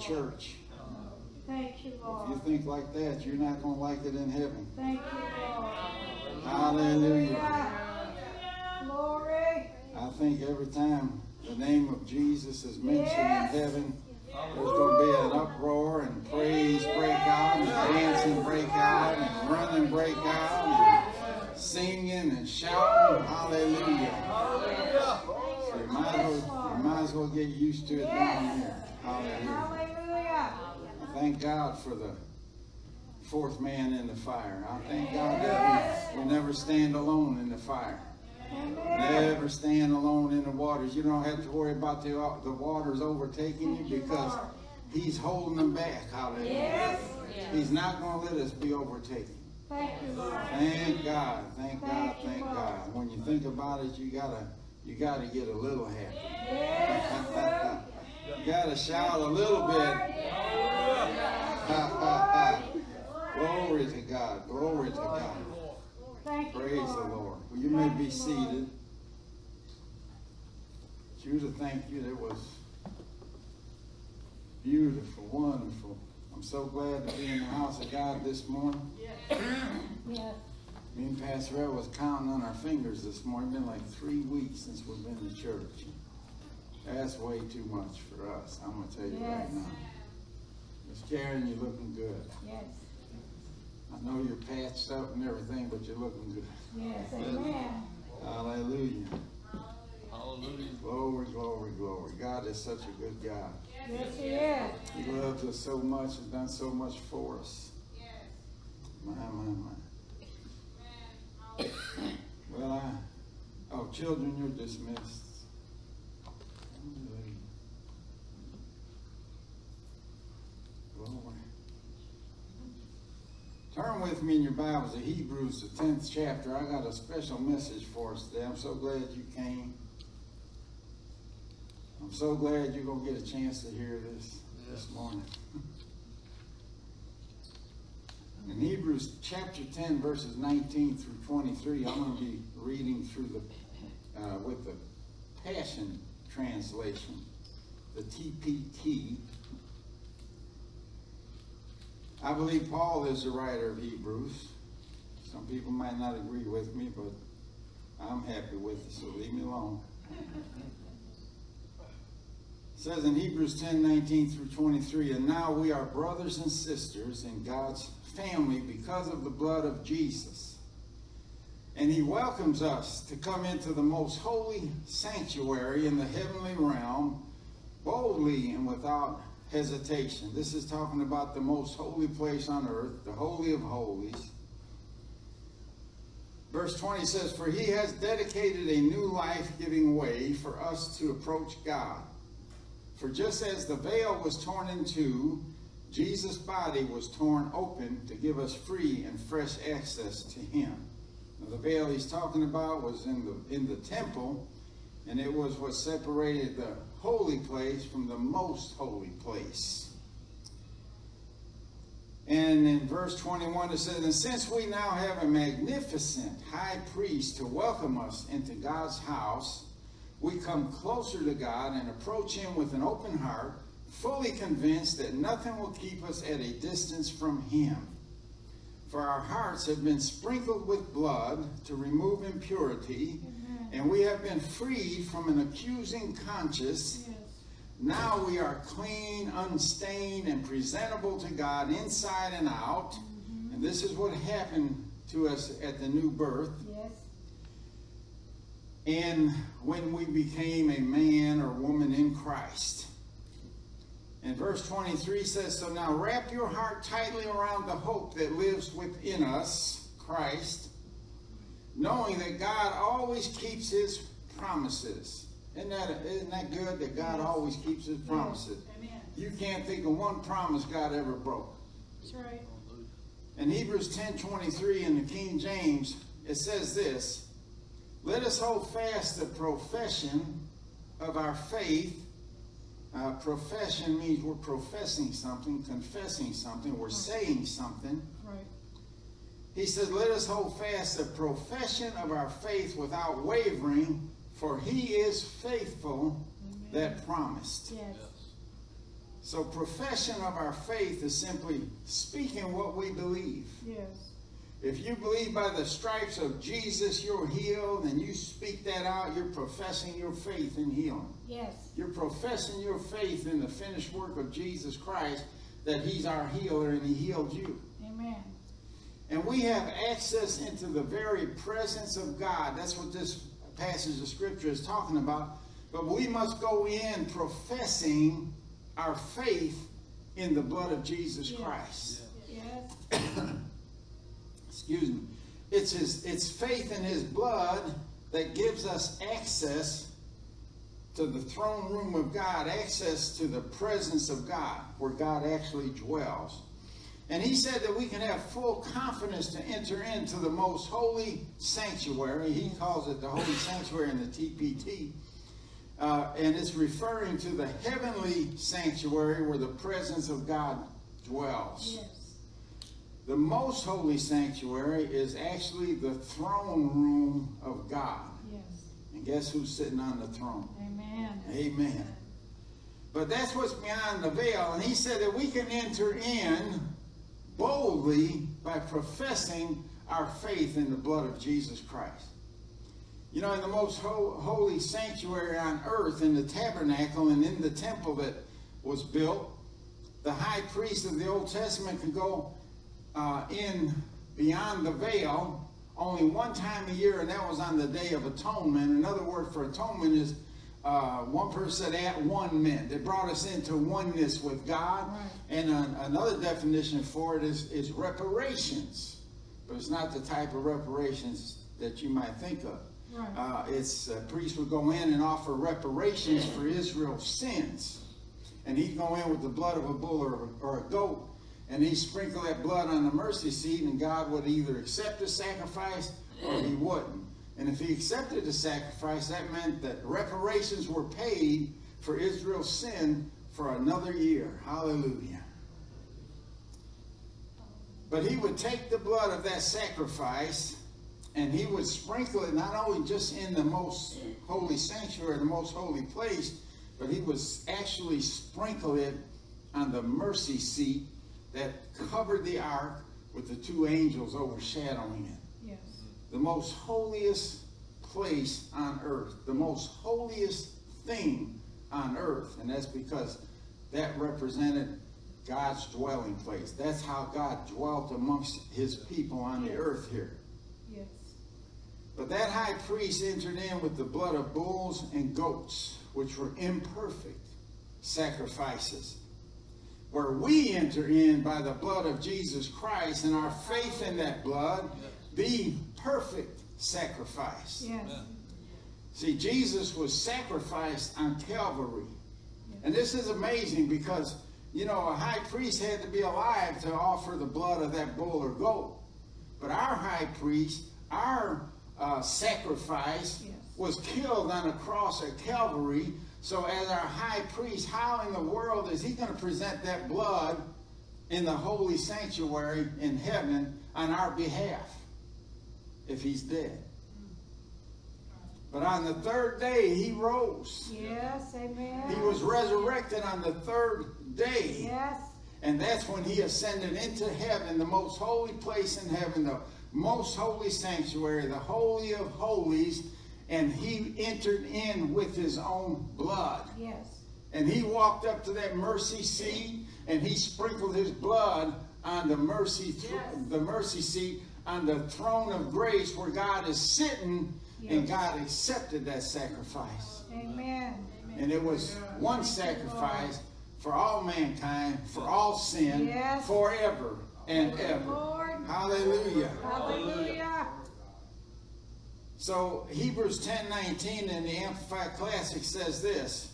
Church. Thank you, If you think like that, you're not going to like it in heaven. Thank you, Lord. Hallelujah. Glory. I think every time the name of Jesus is mentioned in heaven, there's going to be an uproar and praise break out and dancing break out and running break out and singing and shouting. Hallelujah. So you might, as well, you might as well get used to it down here. Hallelujah. Hallelujah. Thank God for the fourth man in the fire. I thank God that we, we never stand alone in the fire. Never stand alone in the waters. You don't have to worry about the, uh, the waters overtaking you because He's holding them back. Hallelujah. He's not going to let us be overtaken. Thank you, Lord. Thank God, thank God, thank God. When you think about it, you gotta, you gotta get a little happy. you gotta shout a little bit. glory to God, glory to God. Thank you, Praise the Lord. Lord. Well, you may be seated. Judah, thank you. That was beautiful, wonderful. I'm so glad to be in the house of God this morning. Yes. Me and Pastor Ed was counting on our fingers this morning. It's been like three weeks since we've been to church. That's way too much for us. I'm gonna tell you right now. Miss Karen, you're looking good. Yes. I know you're patched up and everything, but you're looking good. Yes. Amen. Hallelujah. Hallelujah. Glory, glory, glory. God is such a good God. Yes, He is. He loves us so much and done so much for us. Yes. My, my, my. Well, I, oh, children, you're dismissed. Glory. Turn with me in your Bibles to Hebrews, the 10th chapter. I got a special message for us today. I'm so glad you came. I'm so glad you're going to get a chance to hear this this morning. In Hebrews chapter 10, verses 19 through 23, I'm going to be reading through the, uh, with the Passion Translation, the TPT. I believe Paul is the writer of Hebrews. Some people might not agree with me, but I'm happy with it, so leave me alone. It says in Hebrews 10 19 through 23, and now we are brothers and sisters in God's family because of the blood of Jesus. And he welcomes us to come into the most holy sanctuary in the heavenly realm boldly and without hesitation. This is talking about the most holy place on earth, the Holy of Holies. Verse 20 says, For he has dedicated a new life giving way for us to approach God. For just as the veil was torn in two, Jesus' body was torn open to give us free and fresh access to him. The veil he's talking about was in the in the temple, and it was what separated the holy place from the most holy place. And in verse 21 it says, And since we now have a magnificent high priest to welcome us into God's house, we come closer to God and approach him with an open heart, fully convinced that nothing will keep us at a distance from him. For our hearts have been sprinkled with blood to remove impurity, and we have been freed from an accusing conscience now we are clean, unstained, and presentable to God inside and out. Mm-hmm. And this is what happened to us at the new birth. Yes. And when we became a man or woman in Christ. And verse 23 says, So now wrap your heart tightly around the hope that lives within us, Christ, knowing that God always keeps his promises. Isn't that, isn't that good that God Yes. always keeps his promises? Amen. You can't think of one promise God ever broke. That's right. In Hebrews 10:23 in the King James, it says this: Let us hold fast the profession of our faith. Uh, profession means we're professing something, confessing something, we're saying something. Right. He says, Let us hold fast the profession of our faith without wavering, for he is faithful that promised. Yes. So, profession of our faith is simply speaking what we believe. Yes. If you believe by the stripes of Jesus you're healed and you speak that out, you're professing your faith in healing. Yes. You're professing your faith in the finished work of Jesus Christ that He's our healer and He healed you. Amen. And we have access into the very presence of God. That's what this passage of Scripture is talking about. But we must go in professing our faith in the blood of Jesus Yes. Christ. Yes. excuse me, it's his it's faith in his blood that gives us access to the throne room of God, access to the presence of God, where God actually dwells. And he said that we can have full confidence to enter into the most holy sanctuary. He calls it the holy sanctuary in the TPT. Uh, and it's referring to the heavenly sanctuary where the presence of God dwells. Yes. The most holy sanctuary is actually the throne room of God. Yes. And guess who's sitting on the throne? Amen. Amen. But that's what's beyond the veil. And he said that we can enter in boldly by professing our faith in the blood of Jesus Christ. You know, in the most ho- holy sanctuary on earth, in the tabernacle and in the temple that was built, the high priest of the Old Testament could go uh, in beyond the veil only one time a year, and that was on the Day of Atonement. Another word for atonement is uh, one person said at one meant. It brought us into oneness with God. Right. And an- another definition for it is, is reparations. But it's not the type of reparations that you might think of. Right. Uh, it's uh, priests would go in and offer reparations for Israel's sins. And he'd go in with the blood of a bull or, or a goat, and he'd sprinkle that blood on the mercy seat, and God would either accept the sacrifice or he wouldn't. And if he accepted the sacrifice, that meant that reparations were paid for Israel's sin for another year. Hallelujah. But he would take the blood of that sacrifice and he would sprinkle it not only just in the most holy sanctuary, the most holy place, but he would actually sprinkle it on the mercy seat that covered the ark with the two angels overshadowing it. Yes. The most holiest place on earth, the most holiest thing on earth. And that's because that represented God's dwelling place. That's how God dwelt amongst his people on the earth here. Yes. But that high priest entered in with the blood of bulls and goats, which were imperfect sacrifices. Where we enter in by the blood of Jesus Christ and our faith in that blood, the perfect sacrifice. Yes. See, Jesus was sacrificed on Calvary. And this is amazing because, you know, a high priest had to be alive to offer the blood of that bull or goat. But our high priest, our uh, sacrifice, Yes. was killed on a cross at Calvary. So, as our high priest, how in the world is he going to present that blood in the holy sanctuary in heaven on our behalf if he's dead? But on the third day, he rose. Yes. Amen. He was resurrected on the third day. Yes. And that's when he ascended into heaven, the most holy place in heaven, the most holy sanctuary, the holy of holies. And he entered in with his own blood. Yes. And he walked up to that mercy seat and he sprinkled his blood on the mercy th- Yes. the mercy seat on the throne of grace where God is sitting yes. and God accepted that sacrifice. Amen. And it was one sacrifice for all mankind, for all sin, Yes. forever and ever. Lord. Hallelujah. Hallelujah. So Hebrews 10:19 in the Amplified Classic says this.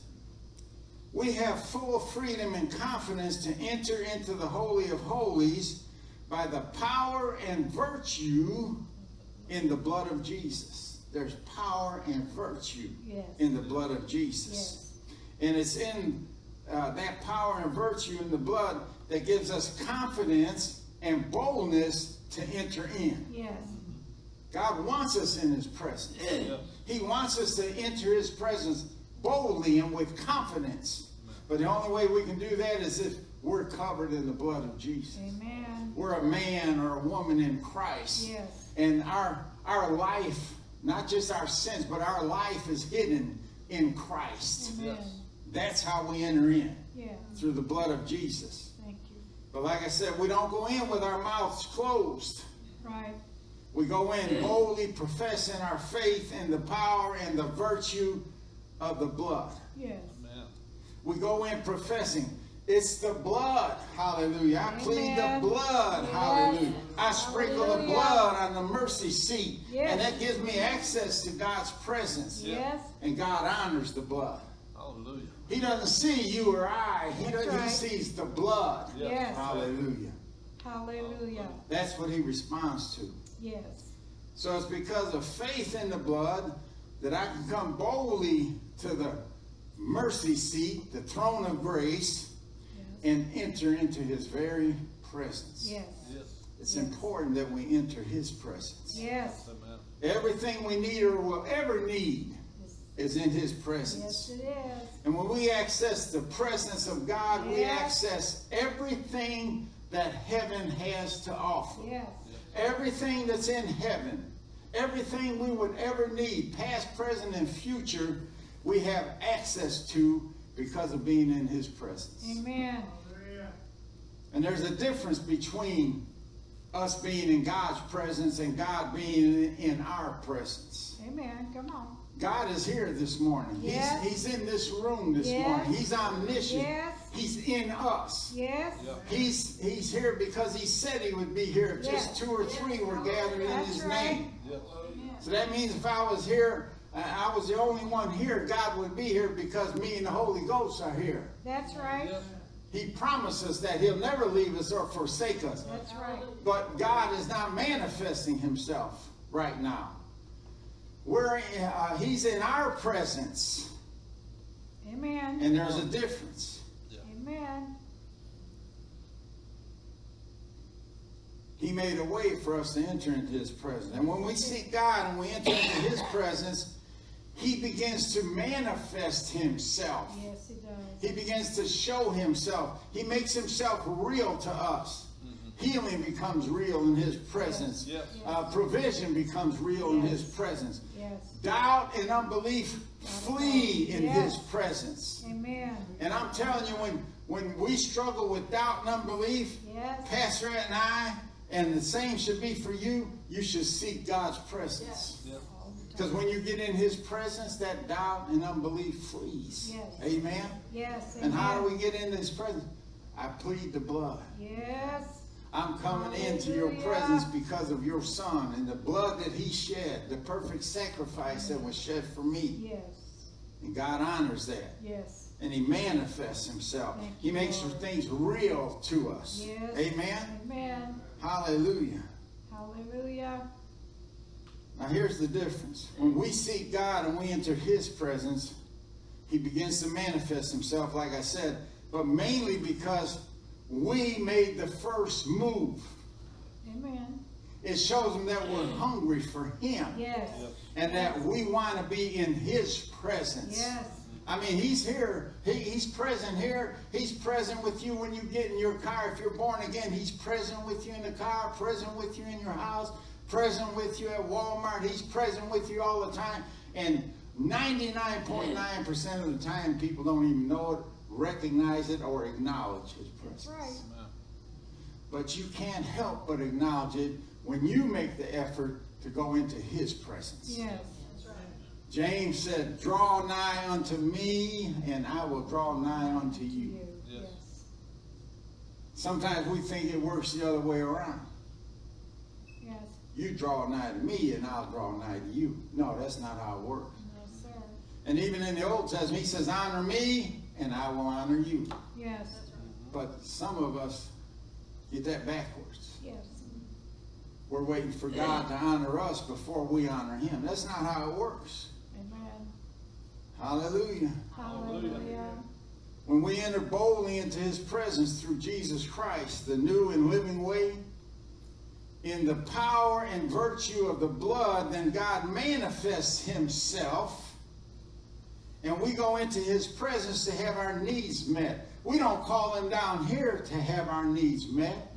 We have full freedom and confidence to enter into the holy of holies by the power and virtue in the blood of Jesus. There's power and virtue Yes. in the blood of Jesus. Yes. And it's in uh, that power and virtue in the blood that gives us confidence and boldness to enter in. Yes. God wants us in His presence. He wants us to enter His presence boldly and with confidence. But the only way we can do that is if we're covered in the blood of Jesus. Amen. We're a man or a woman in Christ. Yes. And our our life, not just our sins, but our life is hidden in Christ. Amen. That's how we enter in Yes. through the blood of Jesus. Thank you. But like I said, we don't go in with our mouths closed. Right. We go in boldly professing our faith in the power and the virtue of the blood. Yes. We go in professing it's the blood. Hallelujah. I plead the blood. Yes. Hallelujah. I sprinkle the blood on the mercy seat. Yes. And that gives me access to God's presence. Yes. And God honors the blood. Hallelujah. He doesn't see you or I. He, That's does, he sees the blood. Yes. Hallelujah. Hallelujah. That's what he responds to. Yes. So it's because of faith in the blood that I can come boldly to the mercy seat, the throne of grace, Yes. and enter into his very presence. Yes. Yes. It's Yes. important that we enter his presence. Yes. Amen. Everything we need or will ever need is in his presence. Yes, it is. And when we access the presence of God, we access everything that heaven has to offer. Yes. Everything that's in heaven, everything we would ever need, past, present, and future, we have access to because of being in His presence. Amen. And there's a difference between us being in God's presence and God being in our presence. Amen. Come on. God is here this morning. Yes. He's, he's in this room this Yes. morning. He's omniscient. Yes. He's in us. Yes. He's he's here because he said he would be here if just two or three were gathered in That's his right. name. Yes. So that means if I was here, uh, I was the only one here, God would be here because me and the Holy Ghost are here. That's right. Yes. He promised us that He'll never leave us or forsake us. That's right. But God is not manifesting Himself right now. We're, uh, he's in our presence, Amen. and there's a difference. Amen. He made a way for us to enter into His presence. And when we seek God and we enter into His presence, He begins to manifest Himself. Yes, it does. He begins to show himself. He makes himself real to us. Healing becomes real in his presence. Yes. Uh, provision becomes real in his presence. Yes. Doubt and unbelief flee in Yes. his presence. Amen. And I'm telling you, when, when we struggle with doubt and unbelief, Yes. Pastor and I, and the same should be for you, you should seek God's presence. Yes. All Because time. when you get in his presence, that doubt and unbelief flees. Yes. Amen. Yes. And how do we get into his presence? I plead the blood. Yes. I'm coming into your presence because of your son and the blood that he shed, the perfect sacrifice that was shed for me. Yes. And God honors that. Yes. And he manifests himself. Thank He makes Lord. things real to us. Yes. Amen. Amen. Hallelujah. Hallelujah. Now here's the difference. When we seek God and we enter his presence, he begins to manifest himself, like I said, but mainly because we made the first move. Amen. It shows him that we're hungry for him Yes. And that we want to be in his presence. Yes. I mean, he's here. He, he's present here. He's present with you when you get in your car. If you're born again, he's present with you in the car, present with you in your house, present with you at Walmart. He's present with you all the time. And 99.9% of the time, people don't even know it, recognize it, or acknowledge His presence. That's right. But you can't help but acknowledge it when you make the effort to go into His presence. Yes. James said, Draw nigh unto me, and I will draw nigh unto you. You. Yes. Yes. Sometimes we think it works the other way around. Yes. You draw nigh to me, and I'll draw nigh to you. No, that's not how it works. No, sir. And even in the Old Testament, He says, Honor me, and I will honor you. Yes. But some of us get that backwards. We're waiting for God to honor us before we honor Him. That's not how it works. Amen. Hallelujah. Hallelujah. When we enter boldly into His presence through Jesus Christ, the new and living way, in the power and virtue of the blood, then God manifests Himself, and we go into His presence to have our needs met. We don't call Him down here to have our needs met.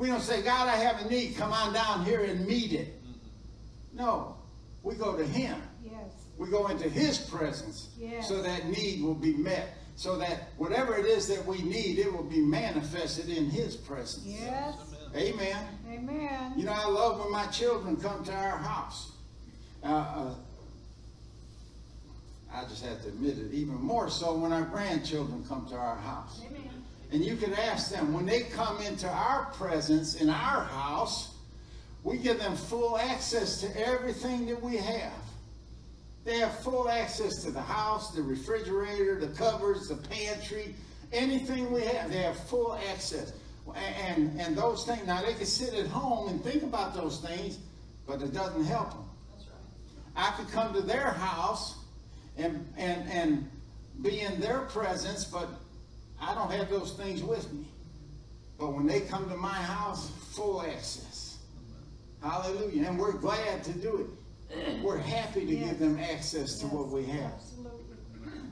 We don't say, God, I have a need. Come on down here and meet it. No, we go to Him. Yes. We go into His presence Yes. so that need will be met. So that whatever it is that we need, it will be manifested in His presence. Yes. Amen. Amen. You know, I love when my children come to our house. Uh, uh, I just have to admit it, even more so when our grandchildren come to our house. Amen. And you can ask them, when they come into our presence in our house, we give them full access to everything that we have. They have full access to the house, the refrigerator, the cupboards, the pantry, anything we have. They have full access. And, and those things, now they can sit at home and think about those things, but it doesn't help them. I could come to their house and, and, and be in their presence, but I don't have those things with me. But when they come to my house, full access. Hallelujah. And we're glad to do it. We're happy to Yes. give them access to Yes. what we have. Absolutely.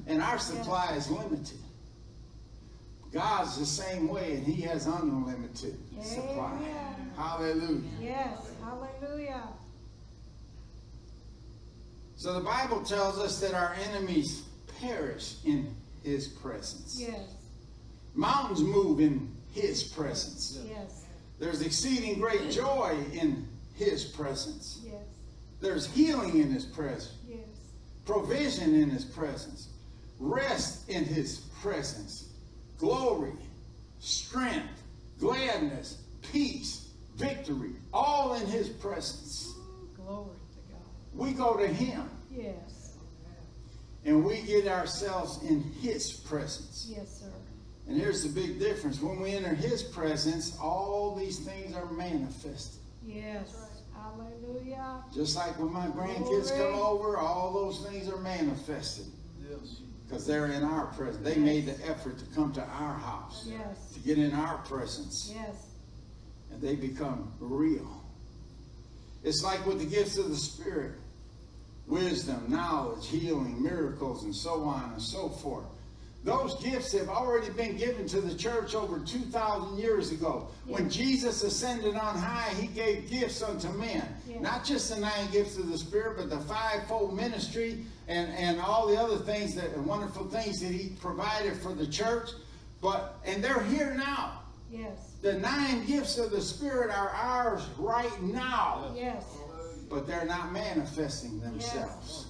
And our supply is limited. God's the same way, and He has unlimited supply. Hallelujah. Yes. Hallelujah. So the Bible tells us that our enemies perish in His presence. Yes. Mountains move in His presence. Yes. There's exceeding great joy in His presence. Yes. There's healing in His presence, Yes. provision in His presence, rest in His presence, glory, strength, gladness, peace, victory, all in His presence. Glory to God. We go to Him Yes. and we get ourselves in His presence. Yes, sir. And here's the big difference when we enter His presence, all these things are manifested. Yes. Hallelujah. Just like when my grandkids Glory. come over, all those things are manifested Yes. because they're in our presence. They made the effort to come to our house, Yes. to get in our presence, Yes. and they become real. It's like with the gifts of the Spirit wisdom, knowledge, healing, miracles, and so on and so forth. Those gifts have already been given to the church over 2,000 years ago. When Jesus ascended on high, he gave gifts unto men. Yeah. Not just the nine gifts of the Spirit, but the fivefold ministry and, and all the other things that wonderful things that he provided for the church. But and they're here now. Yes. The nine gifts of the Spirit are ours right now Yes. but they're not manifesting themselves.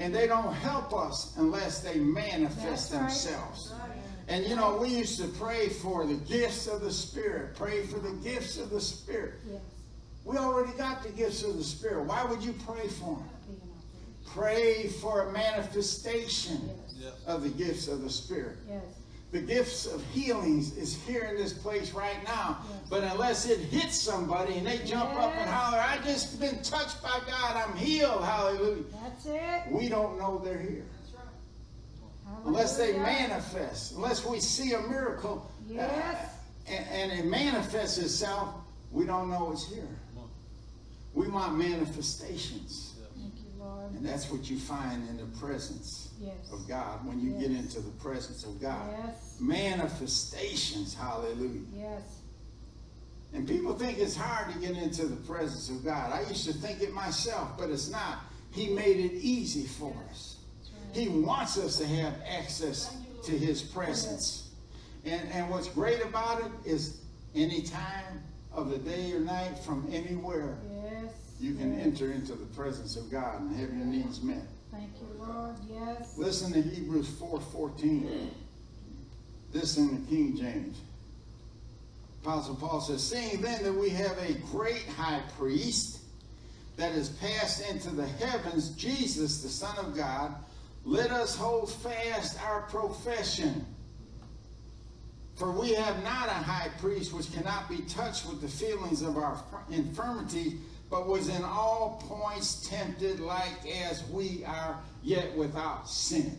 And they don't help us unless they manifest That's right. themselves. And you know, we used to pray for the gifts of the Spirit, pray for the gifts of the Spirit. Yes. We already got the gifts of the Spirit. Why would you pray for them? Pray for a manifestation. Yes. of the gifts of the Spirit. Yes. The gifts of healings is here in this place right now. Yes. But unless it hits somebody and they jump up and holler, I just been touched by God, I'm healed, hallelujah. That's it. We don't know they're here. Unless they manifest, unless we see a miracle uh, Yes. and, and it manifests itself, we don't know it's here. We want manifestations. Thank you, Lord. And that's what you find in the presence Yes. of God when you get into the presence of God. Yes. Manifestations, hallelujah. Yes. And people think it's hard to get into the presence of God. I used to think it myself, but it's not. He made it easy for us. He wants us to have access to His presence. And, and what's great about it is any time of the day or night from anywhere, Yes. You can enter into the presence of God and have your needs met. Thank you, Lord. Yes. Listen to Hebrews 4:14. This in the King James. Apostle Paul says, Seeing then that we have a great high priest that is passed into the heavens, Jesus, the Son of God, let us hold fast our profession. For we have not a high priest which cannot be touched with the feelings of our infirmity, but was in all points tempted like as we are, yet without sin.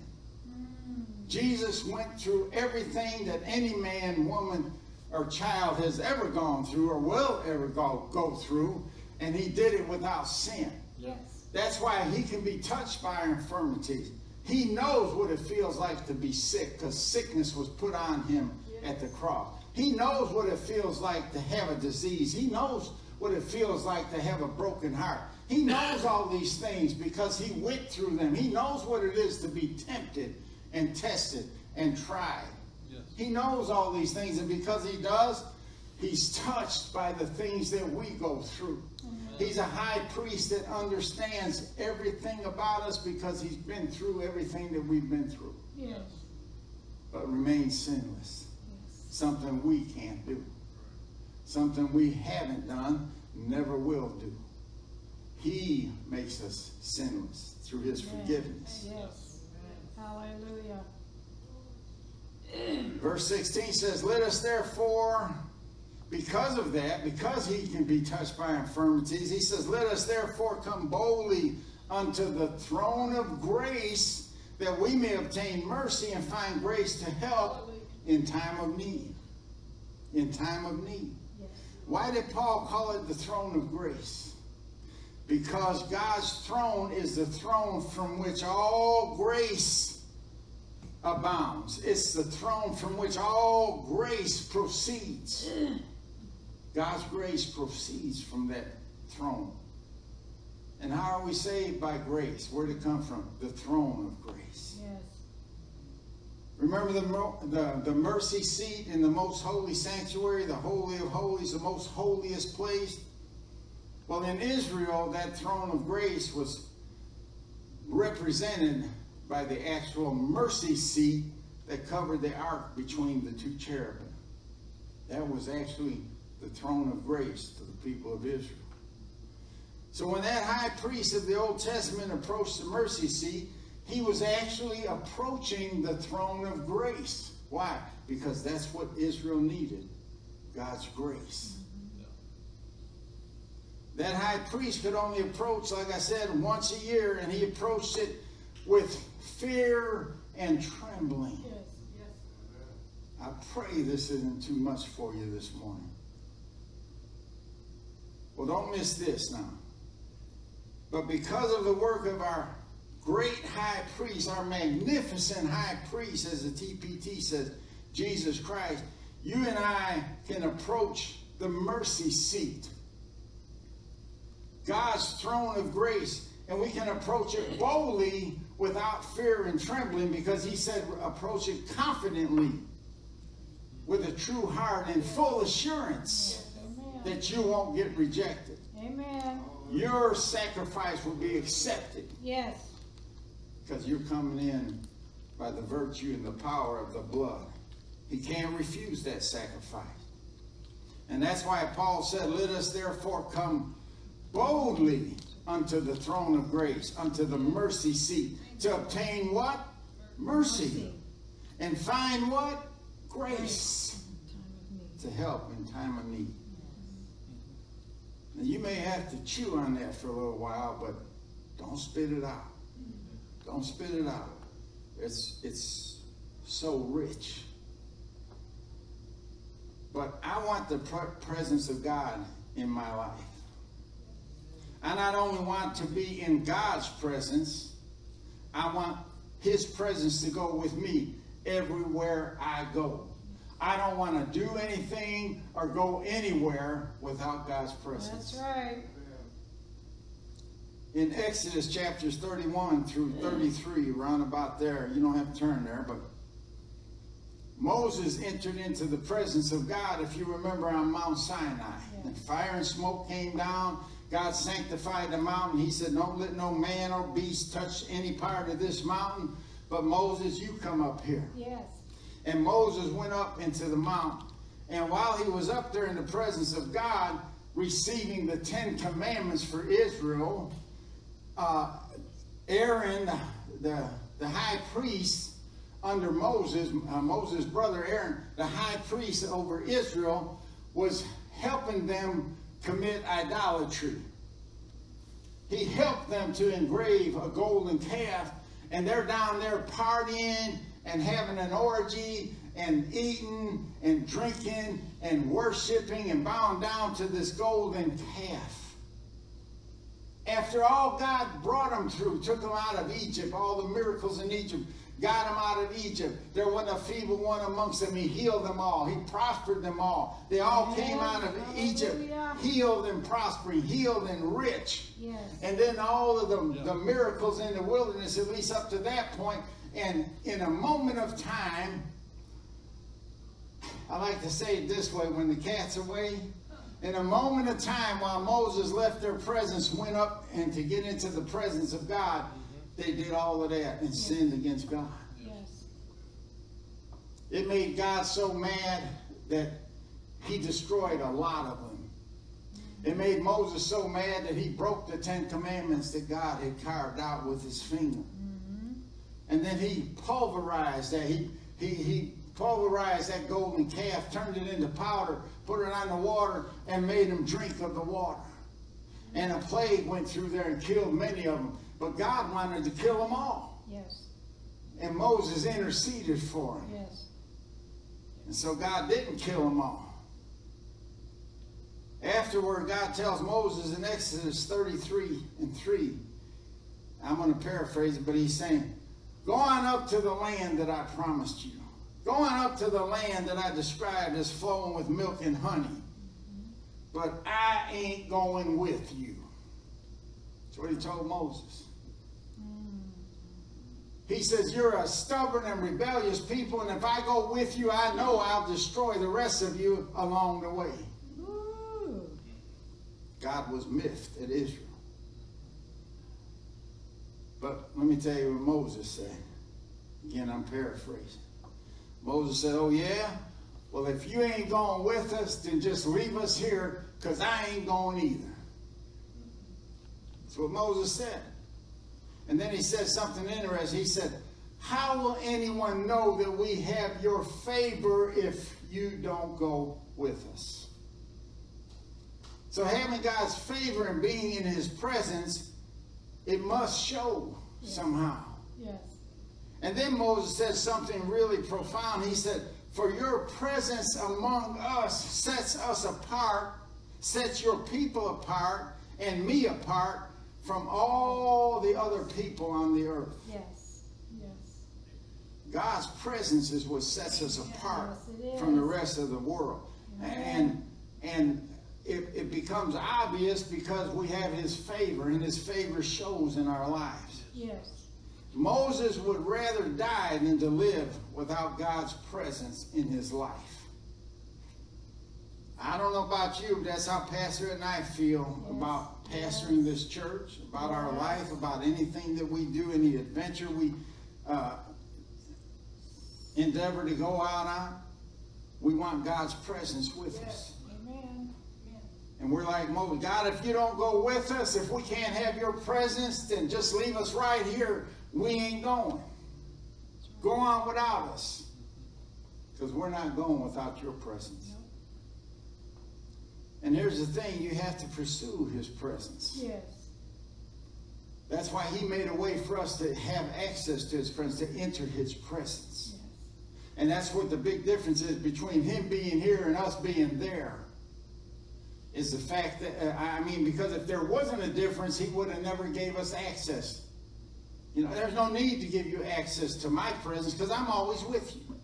Jesus went through everything that any man, woman, or child has ever gone through or will ever go, go through, and he did it without sin. Yes. That's why he can be touched by our infirmities. He knows what it feels like to be sick because sickness was put on him at the cross. He knows what it feels like to have a disease. He knows what it feels like to have a broken heart. He knows all these things because he went through them. He knows what it is to be tempted and tested and tried. He knows all these things, and because he does, he's touched by the things that we go through. He's a high priest that understands everything about us because he's been through everything that we've been through, Yes. but remains sinless. Something we can't do. Something we haven't done, never will do. He makes us sinless through his Amen. forgiveness. Yes. Hallelujah. Verse 16 says, Let us therefore, because of that, because he can be touched by infirmities, he says, Let us therefore come boldly unto the throne of grace that we may obtain mercy and find grace to help in time of need. In time of need. Why did Paul call it the throne of grace? Because God's throne is the throne from which all grace abounds. It's the throne from which all grace proceeds. God's grace proceeds from that throne. And how are we saved? By grace. Where did it come from? The throne of grace. Remember the, the, the mercy seat in the most holy sanctuary, the Holy of Holies, the most holiest place? Well, in Israel, that throne of grace was represented by the actual mercy seat that covered the ark between the two cherubim. That was actually the throne of grace to the people of Israel. So when that high priest of the Old Testament approached the mercy seat, he was actually approaching the throne of grace. Why? Because that's what Israel needed God's grace. That high priest could only approach, like I said, once a year, and he approached it with fear and trembling. Yes. Yes. I pray this isn't too much for you this morning. Well, don't miss this now. But because of the work of our great high priest, our magnificent high priest, as the TPT says, Jesus Christ, you and I can approach the mercy seat, God's throne of grace, and we can approach it boldly without fear and trembling because He said, approach it confidently with a true heart and full assurance that you won't get rejected. Amen. Your sacrifice will be accepted Yes. Because you're coming in by the virtue and the power of the blood. He can't refuse that sacrifice. And that's why Paul said, Let us therefore come boldly unto the throne of grace, unto the mercy seat, to obtain what? Mercy. And find what? Grace Time of need. to help in time of need. Now, you may have to chew on that for a little while, but don't spit it out. Don't spit it out. It's, it's so rich. But I want the pr- presence of God in my life. I not only want to be in God's presence, I want His presence to go with me everywhere I go. I don't want to do anything or go anywhere without God's presence. That's right. In Exodus chapters 31 through mm. 33, around about there, you don't have to turn there, but Moses entered into the presence of God, if you remember, on Mount Sinai. And fire and smoke came down. God sanctified the mountain. He said, Don't let no man or beast touch any part of this mountain. But Moses, you come up here. Yes. And Moses went up into the mountain. And while he was up there in the presence of God, receiving the Ten Commandments for Israel, uh, Aaron, the, the high priest under Moses, uh, Moses' brother Aaron, the high priest over Israel, was helping them commit idolatry. He helped them to engrave a golden calf, and they're down there partying and having an orgy and eating and drinking and worshiping and bowing down to this golden calf. After all God brought them through, took them out of Egypt, all the miracles in Egypt, got them out of Egypt. There wasn't a feeble one amongst them. He healed them all. He prospered them all. They all came out of Egypt, healed and prospering, healed and rich. Yes. And then all of the, the miracles in the wilderness, at least up to that point, and in a moment of time, I like to say it this way when the cat's away, in a moment of time while Moses left their presence, went up and to get into the presence of God, they did all of that and sinned against God. Yes. It made God so mad that he destroyed a lot of them. It made Moses so mad that he broke the Ten Commandments that God had carved out with his finger. Mm-hmm. And then he pulverized that. He, he, he pulverized that golden calf, turned it into powder, put it on the water, and made them drink of the water. And a plague went through there and killed many of them. But God wanted to kill them all. Yes. And Moses interceded for him. Yes. And so God didn't kill them all. Afterward, God tells Moses in Exodus 33 and 3, I'm going to paraphrase it, but he's saying, Go on up to the land that I promised you. Go on up to the land that I described as flowing with milk and honey. But I ain't going with you. That's what he told Moses. He says, You're a stubborn and rebellious people, and if I go with you, I know I'll destroy the rest of you along the way. Ooh. God was miffed at Israel. But let me tell you what Moses said. Again, I'm paraphrasing. Moses said, Oh, yeah? Well, if you ain't going with us, then just leave us here, because I ain't going either. That's what Moses said. And then he said something interesting. He said, How will anyone know that we have your favor if you don't go with us? So having God's favor and being in his presence, it must show somehow. Yes. And then Moses said something really profound. He said, For your presence among us sets us apart, sets your people apart, and me apart from all the other people on the earth. Yes. Yes. God's presence is what sets us apart Yes, from the rest of the world. And and it, it becomes obvious because we have his favor, and his favor shows in our lives. Yes. Moses would rather die than to live without God's presence in his life. I don't know about you, but that's how Pastor and I feel Yes. about pastoring this church, about our life, about anything that we do, any adventure we uh, endeavor to go out on. We want God's presence with us. Amen. And we're like Moses, God, if you don't go with us, if we can't have your presence, then just leave us right here. We ain't going. Go on without us. Because we're not going without your presence. And here's the thing you have to pursue his presence. Yes. That's why he made a way for us to have access to his presence, to enter his presence. Yes. And that's what the big difference is between him being here and us being there. Is the fact that, uh, I mean, because if there wasn't a difference, he would have never gave us access. You know, there's no need to give you access to my presence because I'm always with you.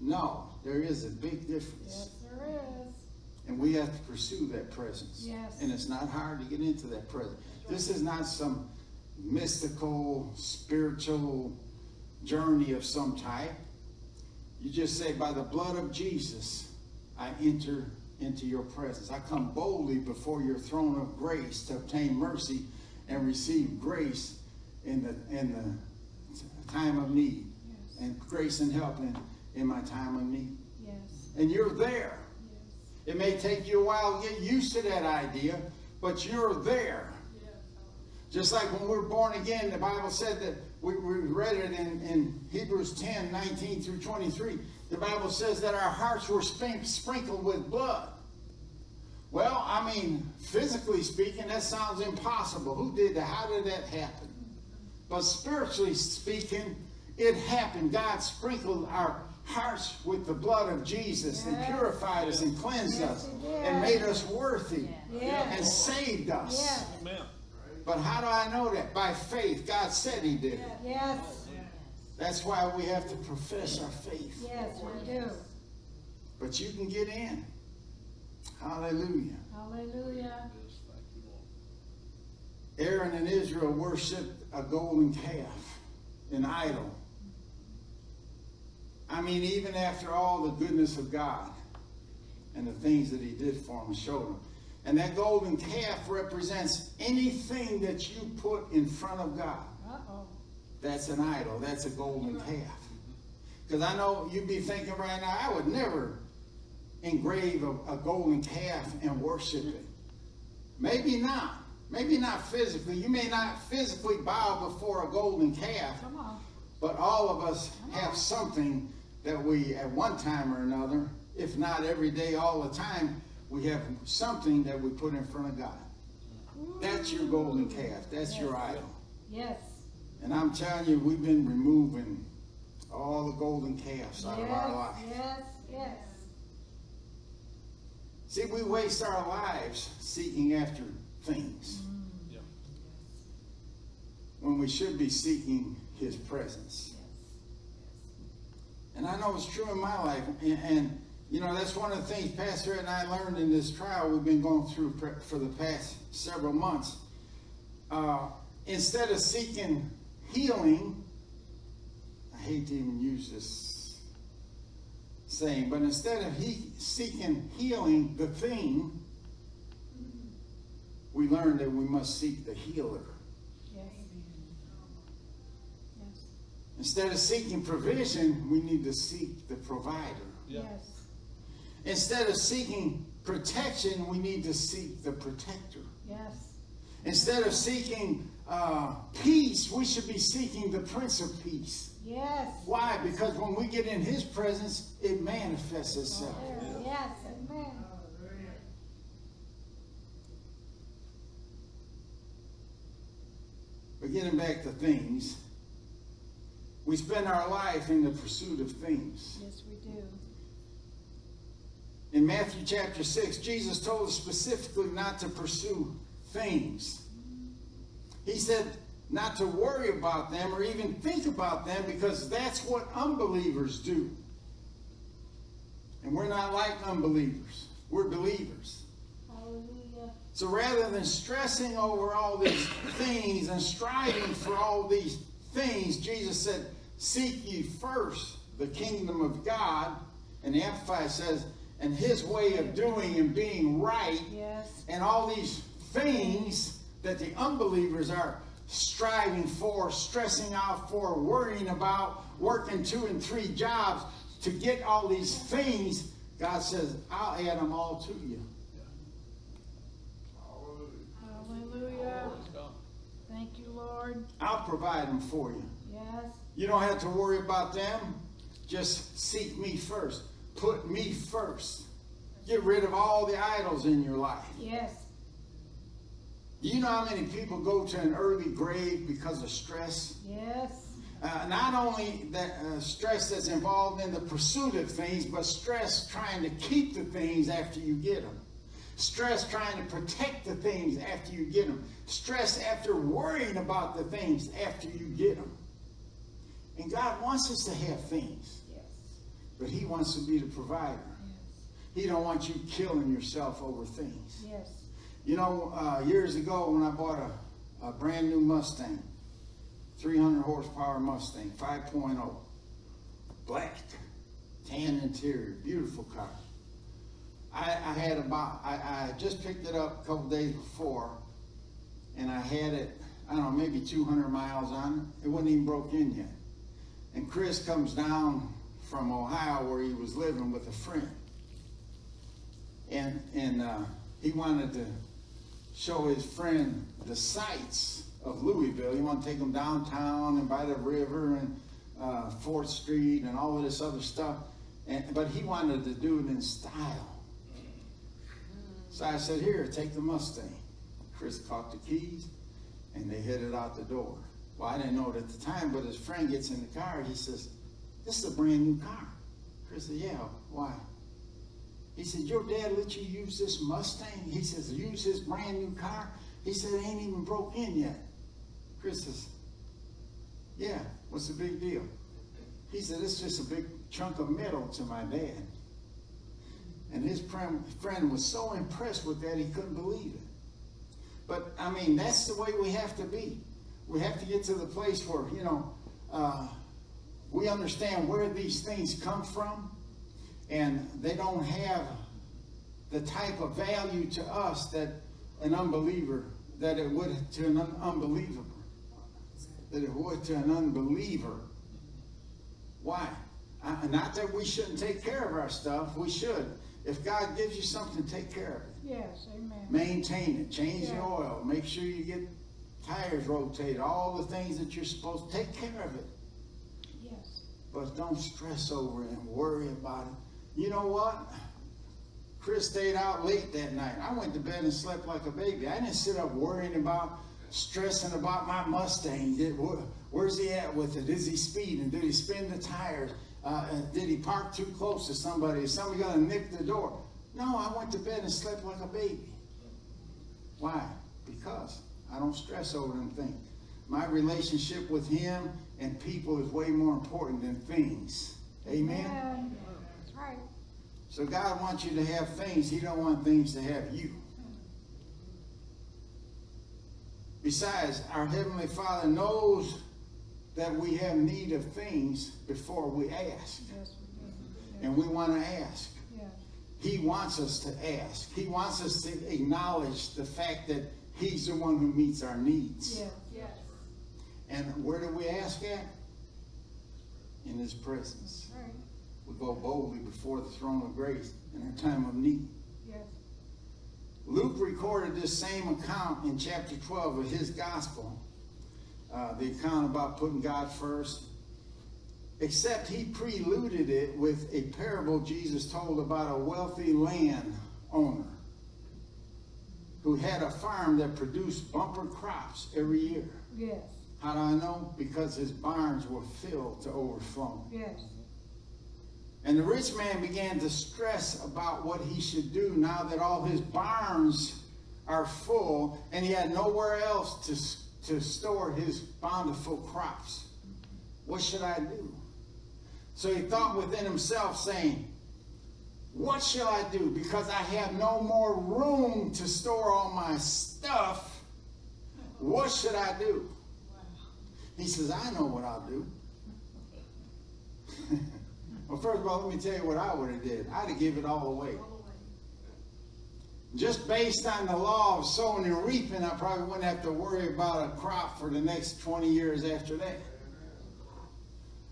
No, there is a big difference. Yes, there is. And we have to pursue that presence. Yes. And it's not hard to get into that presence. This is not some mystical, spiritual journey of some type. You just say, by the blood of Jesus, I enter into your presence. I come boldly before your throne of grace to obtain mercy and receive grace in the in the time of need. And grace and help in, in my time of need. Yes. And you're there. It may take you a while to get used to that idea, but you're there. Just like when we're born again, the Bible said that we, we read it in, in Hebrews 10 19 through 23. The Bible says that our hearts were sprinkled with blood. Well, I mean, physically speaking, that sounds impossible. Who did that? How did that happen? But spiritually speaking, it happened. God sprinkled our hearts with the blood of Jesus and purified us and cleansed Yes, us and made us worthy and Yes. saved us. Yes. But how do I know that? By faith. God said He did it. Yes. That's why we have to profess our faith. Yes, we do. But you can get in. Hallelujah. Hallelujah. Yes, thank you, Lord. Aaron and Israel worshiped a golden calf, an idol. I mean, even after all the goodness of God and the things that He did for and showed them. And that golden calf represents anything that you put in front of God. Uh-oh. That's an idol. That's a golden calf. Because I know you'd be thinking right now, I would never engrave a, a golden calf and worship it. Maybe not. Maybe not physically. You may not physically bow before a golden calf, Come on. but all of us have something that we, at one time or another, if not every day, all the time, we have something that we put in front of God. That's your golden calf. That's your idol. Yes. And I'm telling you, we've been removing all the golden calves out of our Yes. life. Yes. Yes. See, we waste our lives seeking after things Yeah. when we should be seeking His presence. And I know it's true in my life. And, and, you know, that's one of the things Pastor and I learned in this trial we've been going through for for the past several months. Uh, instead of seeking healing, I hate to even use this saying, but instead of he, seeking healing, the thing, we learn that we must seek the healer. Yes. Yes. Instead of seeking provision, we need to seek the provider. Yes. Instead of seeking protection, we need to seek the protector. Yes. Instead of seeking uh, peace, we should be seeking the Prince of Peace. Yes. Why? Because when we get in His presence, it manifests itself. Yes. Amen. But getting back to things, we spend our life in the pursuit of things. Yes, we do. In Matthew chapter 6, Jesus told us specifically not to pursue things. He said not to worry about them or even think about them because that's what unbelievers do. And we're not like unbelievers, we're believers. So rather than stressing over all these things and striving for all these things, Jesus said, Seek ye first the kingdom of God. And the Amplified says, and his way of doing and being right, Yes. and all these things that the unbelievers are striving for, stressing out for, worrying about, working two and three jobs to get all these things, God says, I'll add them all to you. Hallelujah. Praise God. Thank you, Lord. I'll provide them for you. Yes. You don't have to worry about them. Just seek me first. Put me first. Get rid of all the idols in your life. Yes. Do you know how many people go to an early grave because of stress? Yes. Uh, not only the uh, stress that's involved in the pursuit of things, but stress trying to keep the things after you get them. Stress trying to protect the things after you get them. Stress after worrying about the things after you get them. And God wants us to have things, Yes. but He wants to be the provider. He don't want you killing yourself over things. Yes. You know, uh, years ago when I bought a a brand new Mustang, 300 horsepower Mustang, 5.0, black, tan interior, beautiful car. I, I had about, I, I just picked it up a couple days before, and I had it, I don't know, maybe 200 miles on it. It wasn't even broke in yet. And Chris comes down from Ohio where he was living with a friend. And, and uh, he wanted to show his friend the sights of Louisville. He wanted to take him downtown and by the river and uh, 4th Street and all of this other stuff. And, but he wanted to do it in style. So I said, Here, take the Mustang. Chris caught the keys and they headed out the door. Well, I didn't know it at the time, but his friend gets in the car. He says, This is a brand new car. Chris said, Yeah, why? He said, Your dad let you use this Mustang? He says, Use his brand new car? He said, It ain't even broke in yet. Chris says, Yeah, what's the big deal? He said, It's just a big chunk of metal to my dad. And his friend, was so impressed with that, he couldn't believe it. But, I mean, that's the way we have to be. We have to get to the place where, you know, uh, we understand where these things come from, and they don't have the type of value to us that an unbeliever, that it would to an un- unbeliever, that it would to an unbeliever. Why? Uh, not that we shouldn't take care of our stuff. We should. If God gives you something, take care of it. Yes, amen. Maintain it. Change the oil. Make sure you get tires rotated. All the things that you're supposed to take care of it. Yes. But don't stress over it and worry about it. You know what? Chris stayed out late that night. I went to bed and slept like a baby. I didn't sit up worrying about, stressing about my Mustang. Where's he at with it? Is he speeding? Did he spin the tires? Uh, did he park too close to somebody? Is somebody going to nick the door? No, I went to bed and slept like a baby. Why? Because I don't stress over them things. My relationship with him and people is way more important than things. Amen? Amen. That's right. So God wants you to have things. He don't want things to have you. Besides, our Heavenly Father knows that we have need of things before we ask. Yes, we. And we want to ask. Yes. He wants us to ask. He wants us to acknowledge the fact that He's the one who meets our needs. Yes. Yes. And where do we ask at? In His presence. Right. We go boldly before the throne of grace in our time of need. Yes. Luke recorded this same account in chapter 12 of his gospel, uh, the account about putting God first, except he preluded it with a parable Jesus told about a wealthy land owner who had a farm that produced bumper crops every year. Yes. How do I know? Because his barns were filled to overflowing. Yes. And the rich man began to stress about what he should do now that all his barns are full and he had nowhere else to, to store his bountiful crops. What should I do? So he thought within himself, saying, What shall I do? Because I have no more room to store all my stuff. What should I do? He says, I know what I'll do. well, first of all, let me tell you what I would have did. I'd have given it all away. Just based on the law of sowing and reaping, I probably wouldn't have to worry about a crop for the next 20 years after that.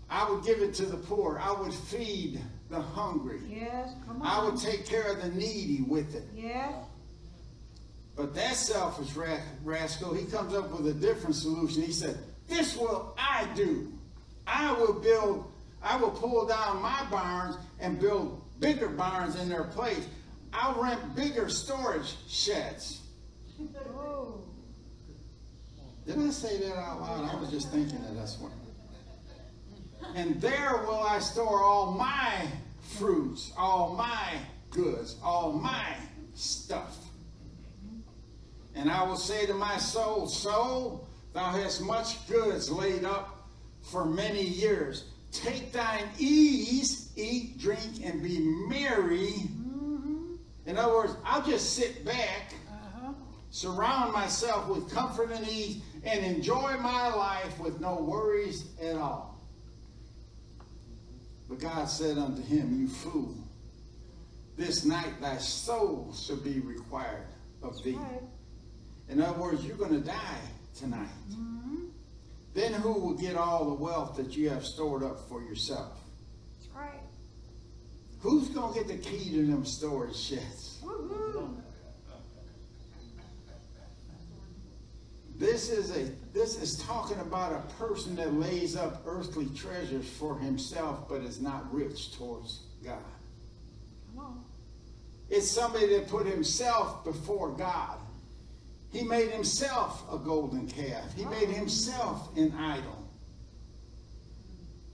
I would give it to the poor. I would feed the hungry. Yes. Come on. I would take care of the needy with it. Yes. But that selfish rascal, he comes up with a different solution. He said, This will I do. I will build, I will pull down my barns and build bigger barns in their place. I'll rent bigger storage sheds. Didn't I say that out loud? I was just thinking that that's one. And there will I store all my fruits, all my goods, all my stuff. And I will say to my soul, Soul, thou hast much goods laid up for many years. Take thine ease, eat, drink, and be merry. Mm-hmm. In other words, I'll just sit back Uh-huh. surround myself with comfort and ease, and enjoy my life with no worries at all. But God said unto him, You fool, this night thy soul shall be required of thee. Right. In other words, you're going to die tonight. Then who will get all the wealth that you have stored up for yourself? Who's going to get the key to them storage sheds? Woo-hoo. This is a this is talking about a person that lays up earthly treasures for himself but is not rich towards God. Come on. It's somebody that put himself before God. He made himself a golden calf. He made himself an idol.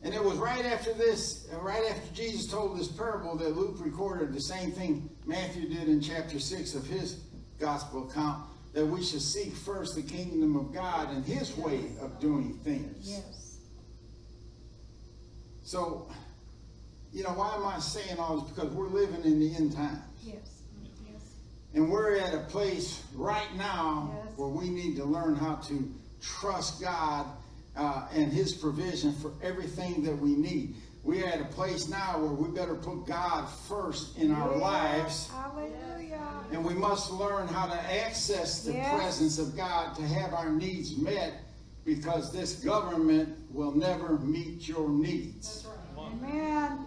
And it was right after this, uh, right after Jesus told this parable that Luke recorded the same thing Matthew did in chapter 6 of his gospel account that we should seek first the kingdom of God and his way of doing things. Yes. So, you know, why am I saying all this? Because we're living in the end times. Yes. Yes. And we're at a place right now Yes. where we need to learn how to trust God uh, and His provision for everything that we need. We're at a place now where we better put God first in our Yeah. lives. Hallelujah. And we must learn how to access the Yes. presence of God to have our needs met because this government will never meet your needs. Amen.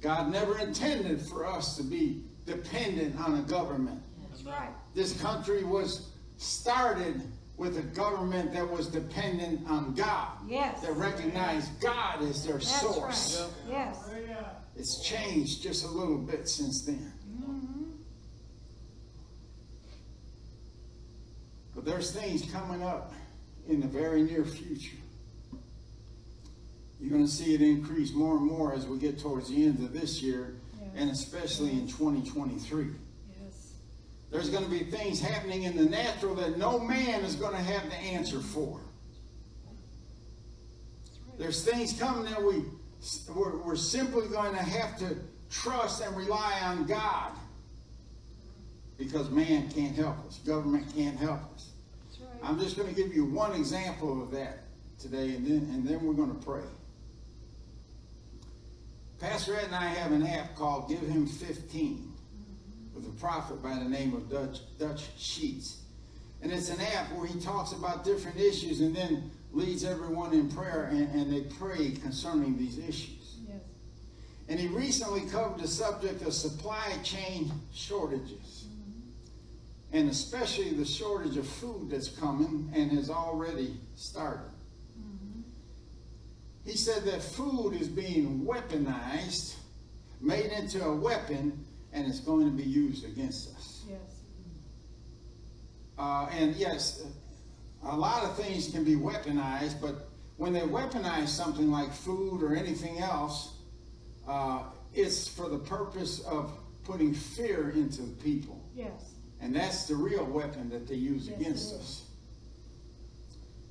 God never intended for us to be dependent on a government. That's right. This country was started with a government that was dependent on God. Yes. That recognized God as their That's source. right. Yes. It's changed just a little bit since then. Mhm. But there's things coming up in the very near future. You're going to see it increase more and more as we get towards the end of this year, Yes. and especially in 2023. There's going to be things happening in the natural that no man is going to have the answer for. There's things coming that we we're, we're simply going to have to trust and rely on God because man can't help us, government can't help us. Right. I'm just going to give you one example of that today, and then and then we're going to pray. Pastor Ed and I have an app called Give Him 15 with a prophet by the name of Dutch, Dutch Sheets. And it's an app where he talks about different issues and then leads everyone in prayer and, and they pray concerning these issues. Yes. And he recently covered the subject of supply chain shortages. Mm-hmm. And especially the shortage of food that's coming and has already started. Mm-hmm. He said that food is being weaponized, made into a weapon, and it's going to be used against us. Yes. Uh, and yes, a lot of things can be weaponized, but when they weaponize something like food or anything else, uh, it's for the purpose of putting fear into the people. Yes. And that's the real weapon that they use Yes, against us.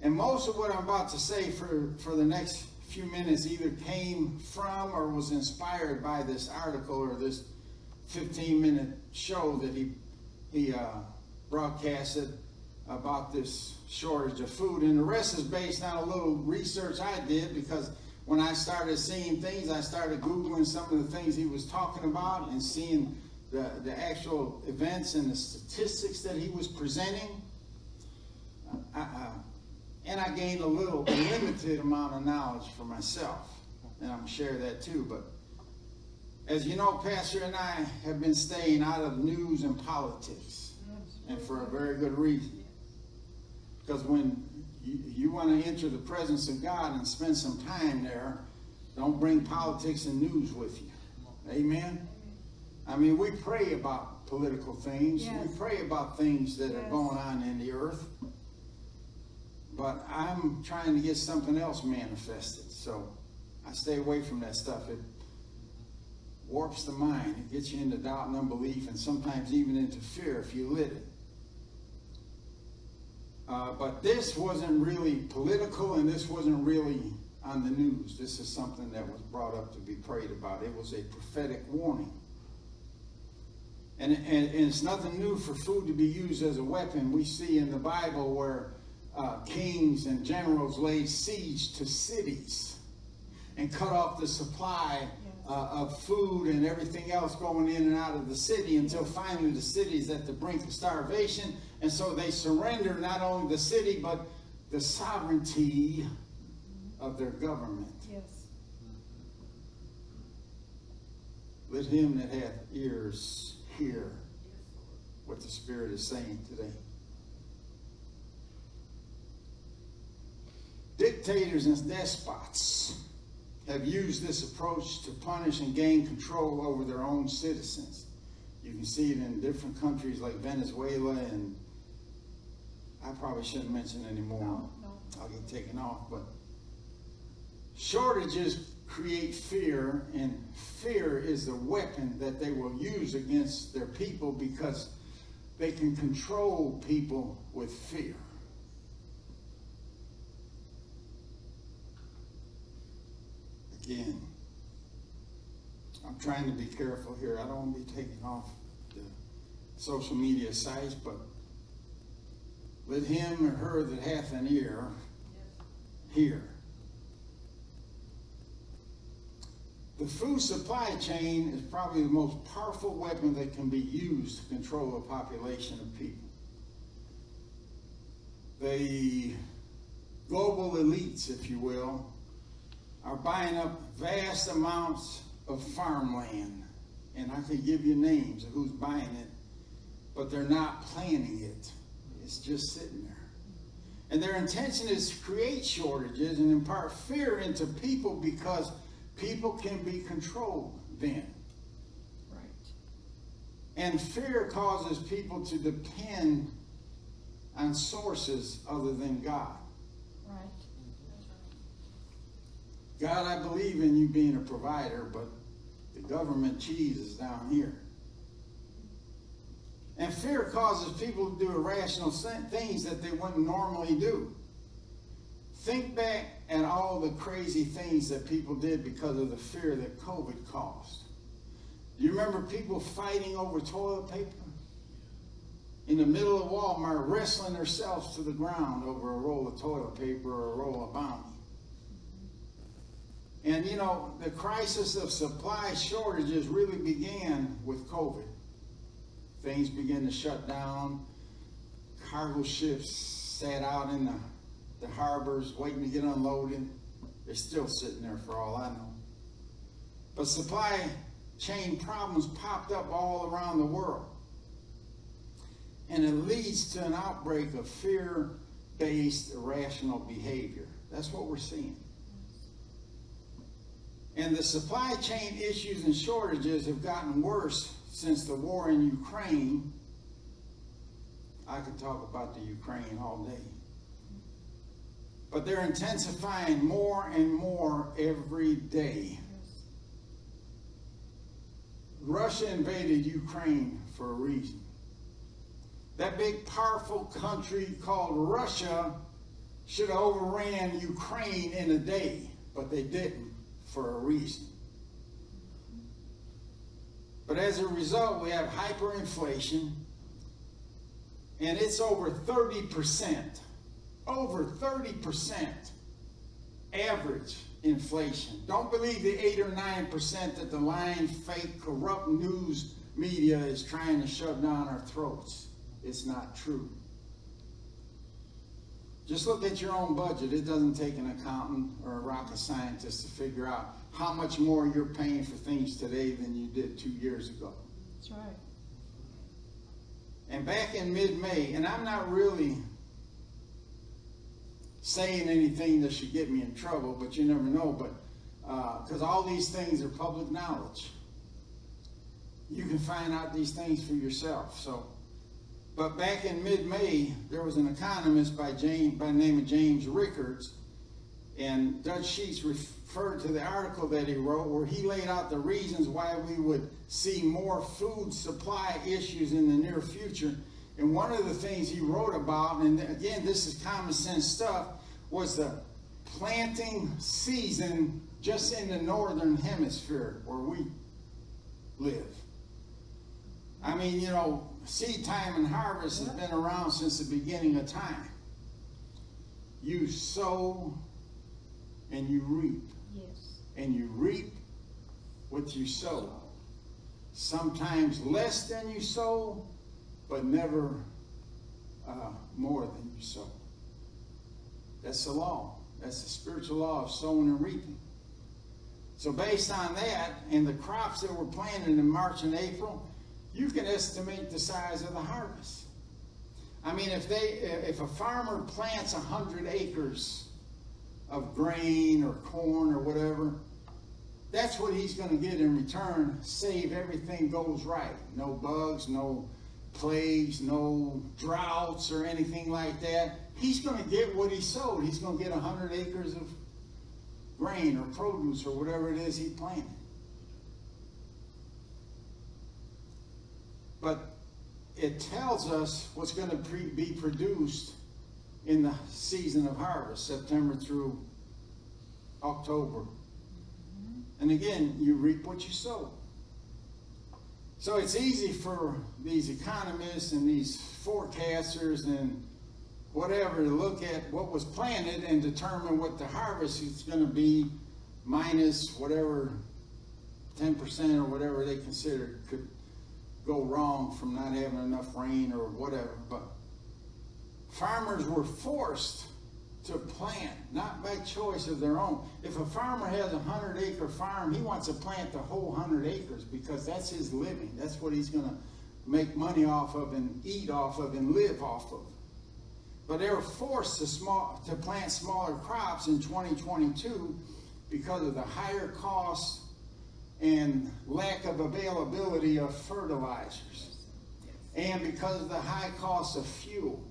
And most of what I'm about to say for, for the next few minutes either came from or was inspired by this article or this 15 minute show that he, he uh, broadcasted about this shortage of food. And the rest is based on a little research I did because when I started seeing things, I started Googling some of the things he was talking about and seeing the, the actual events and the statistics that he was presenting. Uh, uh, and I gained a little, limited amount of knowledge for myself. And I'm share that too. But as you know, Pastor and I have been staying out of news and politics. And for a very good reason. Because when you, you want to enter the presence of God and spend some time there, don't bring politics and news with you. Amen? I mean, we pray about political things. Yes. We pray about things that are going on in the earth. But I'm trying to get something else manifested. So I stay away from that stuff. It warps the mind. It gets you into doubt and unbelief and sometimes even into fear if you let it. Uh, but this wasn't really political and this wasn't really on the news. This is something that was brought up to be prayed about. It was a prophetic warning. And, and, and it's nothing new for food to be used as a weapon. We see in the Bible where uh, kings and generals laid siege to cities and cut off the supply uh, of food and everything else going in and out of the city until finally the city is at the brink of starvation. And so they surrender not only the city but the sovereignty of their government. Yes. Let him that hath ears hear what the Spirit is saying today. Dictators and despots have used this approach to punish and gain control over their own citizens. You can see it in different countries like Venezuela, and I probably shouldn't mention anymore. No, no. I'll get taken off, but shortages create fear, and fear is the weapon that they will use against their people because they can control people with fear. Again, I'm trying to be careful here. I don't want to be taking off the social media sites, but let him or her that hath an ear hear. The food supply chain is probably the most powerful weapon that can be used to control a population of people. The global elites, if you will, are buying up vast amounts of farmland. And I could give you names of who's buying it, but they're not planting it. It's just sitting there. And their intention is to create shortages and impart fear into people because people can be controlled then. Right. And fear causes people to depend on sources other than God. Right. God, I believe in you being a provider, but the government cheese is down here. And fear causes people to do irrational things that they wouldn't normally do. Think back at all the crazy things that people did because of the fear that COVID caused. Do you remember people fighting over toilet paper? In the middle of Walmart, wrestling themselves to the ground over a roll of toilet paper or a roll of bounty. And you know, the crisis of supply shortages really began with COVID. Things began to shut down. Cargo ships sat out in the, the harbors waiting to get unloaded. They're still sitting there for all I know. But supply chain problems popped up all around the world. And it leads to an outbreak of fear based irrational behavior. That's what we're seeing. And the supply chain issues and shortages have gotten worse since the war in Ukraine. I could talk about the Ukraine all day. But they're intensifying more and more every day. Russia invaded Ukraine for a reason. That big, powerful country called Russia should have overran Ukraine in a day, but they didn't for a reason. But as a result, we have hyperinflation, and it's over 30%. Over 30% average inflation. Don't believe the 8 or 9% that the lying, fake, corrupt news media is trying to shove down our throats. It's not true. Just look at your own budget. It doesn't take an accountant or a rocket scientist to figure out how much more you're paying for things today than you did two years ago. That's right. And back in mid-May, and I'm not really saying anything that should get me in trouble, but you never know. But because uh, all these things are public knowledge, you can find out these things for yourself. So, but back in mid-May, there was an economist by James by the name of James Rickards, and Dutch Sheets referred to the article that he wrote where he laid out the reasons why we would see more food supply issues in the near future. And one of the things he wrote about, and again, this is common sense stuff, was the planting season just in the northern hemisphere where we live. I mean, you know, seed time and harvest has been around since the beginning of time. You sow and you reap, Yes. and you reap what you sow. Sometimes less than you sow, but never uh, more than you sow. That's the law. That's the spiritual law of sowing and reaping. So, based on that and the crops that were planted in March and April, you can estimate the size of the harvest. I mean, if they, if a farmer plants a hundred acres of grain or corn or whatever, that's what he's going to get in return. Save everything goes right. No bugs, no plagues, no droughts or anything like that. He's going to get what he sowed. He's going to get a hundred acres of grain or produce or whatever it is he planted. But it tells us what's going to pre- be produced in the season of harvest, September through October. Mm-hmm. And again, you reap what you sow. So it's easy for these economists and these forecasters and whatever to look at what was planted and determine what the harvest is going to be minus whatever 10% or whatever they consider could go wrong from not having enough rain or whatever. But farmers were forced to plant, not by choice of their own. If a farmer has a hundred acre farm, he wants to plant the whole hundred acres because that's his living. That's what he's going to make money off of and eat off of and live off of. But they were forced to small to plant smaller crops in 2022 because of the higher cost and lack of availability of fertilizers. And because of the high cost of fuel.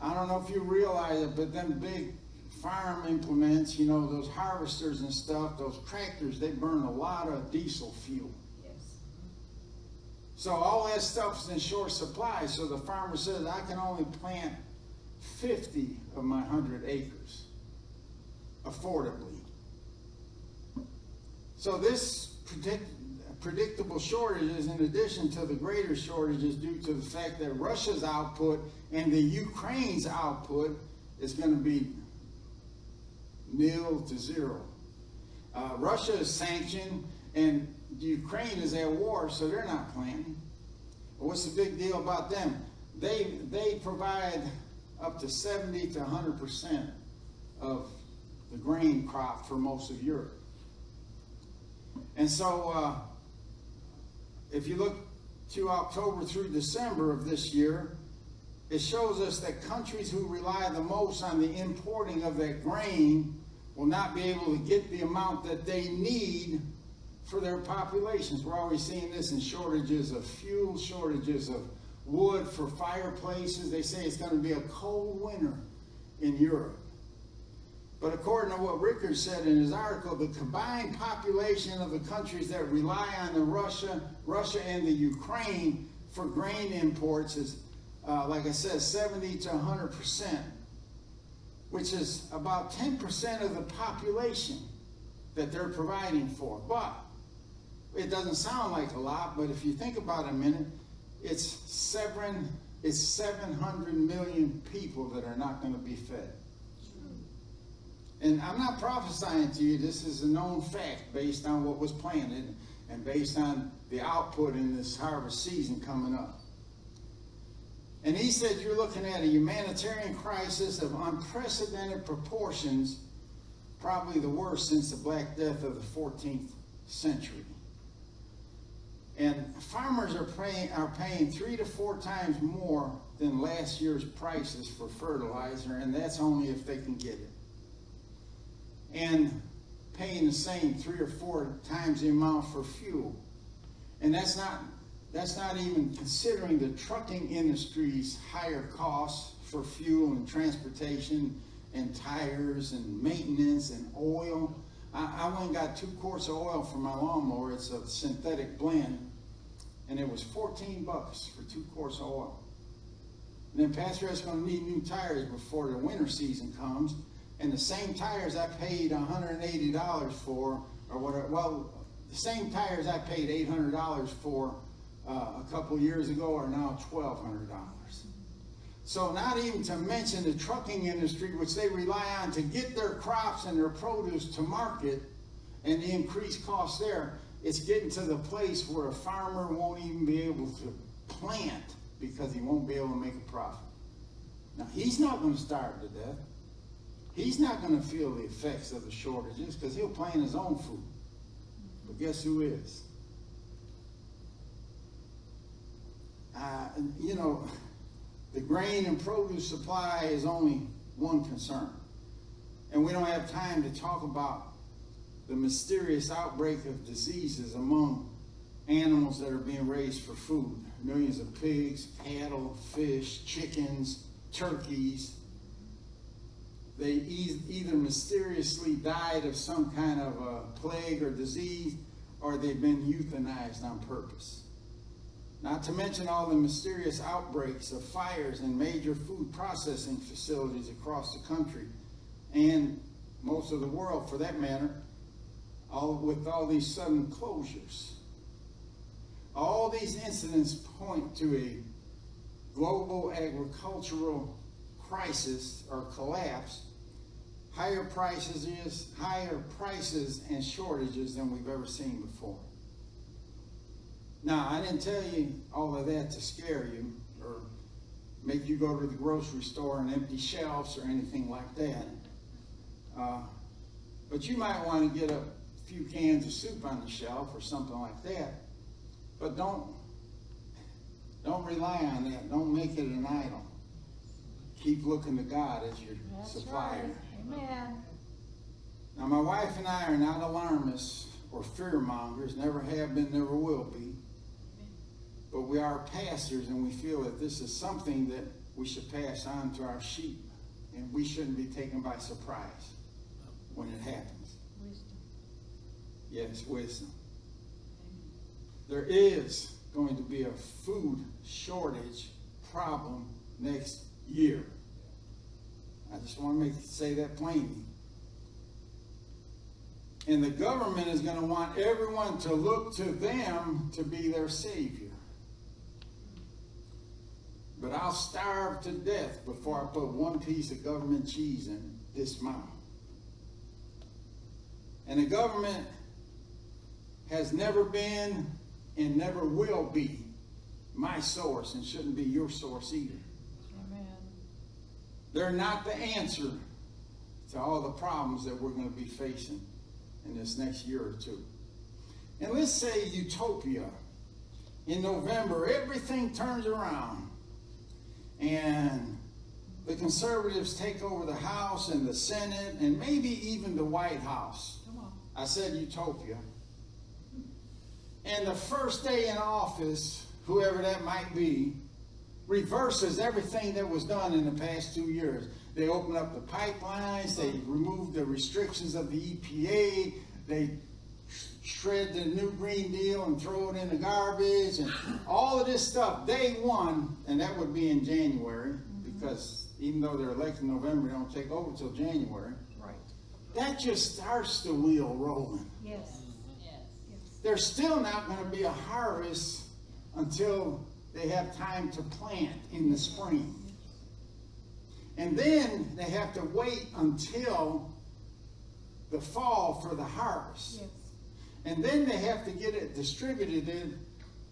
I don't know if you realize it, but them big farm implements, you know, those harvesters and stuff, those tractors, they burn a lot of diesel fuel. Yes. So all that stuff's in short supply. So the farmer says, I can only plant 50 of my 100 acres affordably. So this predict, predictable shortages, in addition to the greater shortages due to the fact that Russia's output and the Ukraine's output is going to be nil to zero. Uh, Russia is sanctioned and Ukraine is at war, so they're not planting. What's the big deal about them? They they provide up to 70 to 100 percent of the grain crop for most of Europe. And so, uh, if you look to October through December of this year, it shows us that countries who rely the most on the importing of that grain will not be able to get the amount that they need for their populations. We're always seeing this in shortages of fuel, shortages of wood for fireplaces. They say it's going to be a cold winter in Europe. But according to what Rickard said in his article, the combined population of the countries that rely on the Russia, Russia and the Ukraine for grain imports is, uh, like I said, 70 to 100 percent, which is about 10 percent of the population that they're providing for. But it doesn't sound like a lot, but if you think about it a minute, it's seven, it's 700 million people that are not going to be fed. And I'm not prophesying to you, this is a known fact based on what was planted and based on the output in this harvest season coming up. And he said you're looking at a humanitarian crisis of unprecedented proportions, probably the worst since the Black Death of the 14th century. And farmers are paying, are paying three to four times more than last year's prices for fertilizer, and that's only if they can get it. And paying the same three or four times the amount for fuel. And that's not that's not even considering the trucking industry's higher costs for fuel and transportation and tires and maintenance and oil. I, I went and got two quarts of oil for my lawnmower. It's a synthetic blend. And it was 14 bucks for two quarts of oil. And then Pastor is going to need new tires before the winter season comes. And the same tires I paid $180 for, or whatever, well, the same tires I paid $800 for uh, a couple years ago are now $1,200. So not even to mention the trucking industry, which they rely on to get their crops and their produce to market and the increased cost there, it's getting to the place where a farmer won't even be able to plant because he won't be able to make a profit. Now, he's not going to starve to death. He's not going to feel the effects of the shortages because he'll plant his own food. But guess who is? Uh, you know, the grain and produce supply is only one concern. And we don't have time to talk about the mysterious outbreak of diseases among animals that are being raised for food. Millions of pigs, cattle, fish, chickens, turkeys. They either mysteriously died of some kind of a plague or disease, or they've been euthanized on purpose. Not to mention all the mysterious outbreaks of fires in major food processing facilities across the country and most of the world for that matter, all with all these sudden closures. All these incidents point to a global agricultural crisis or collapse, higher prices is higher prices and shortages than we've ever seen before. Now, I didn't tell you all of that to scare you or make you go to the grocery store and empty shelves or anything like that. Uh, but you might want to get a few cans of soup on the shelf or something like that. But don't don't rely on that. Don't make it an idol. Keep looking to God as your That's supplier. right. Amen. Now, my wife and I are not alarmists or fear mongers, never have been, never will be. But we are pastors, and we feel that this is something that we should pass on to our sheep, and we shouldn't be taken by surprise when it happens. Wisdom. Yes, wisdom. There is going to be a food shortage problem next year. I just want to make say that plainly. And the government is going to want everyone to look to them to be their savior. But I'll starve to death before I put one piece of government cheese in this mouth. And the government has never been and never will be my source and shouldn't be your source either. They're not the answer to all the problems that we're going to be facing in this next year or two. And let's say utopia. In November, everything turns around and the conservatives take over the House and the Senate and maybe even the White House. I said utopia. And the first day in office, whoever that might be, reverses everything that was done in the past two years. They opened up the pipelines, they removed the restrictions of the EPA, they shred the new Green Deal and throw it in the garbage, and all of this stuff. Day one, and that would be in January, mm-hmm. because even though they're elected in November, they don't take over till January. Right. That just starts the wheel rolling. Yes. Yes. There's still not going to be a harvest until they have time to plant in the spring. And then they have to wait until the fall for the harvest. Yes. And then they have to get it distributed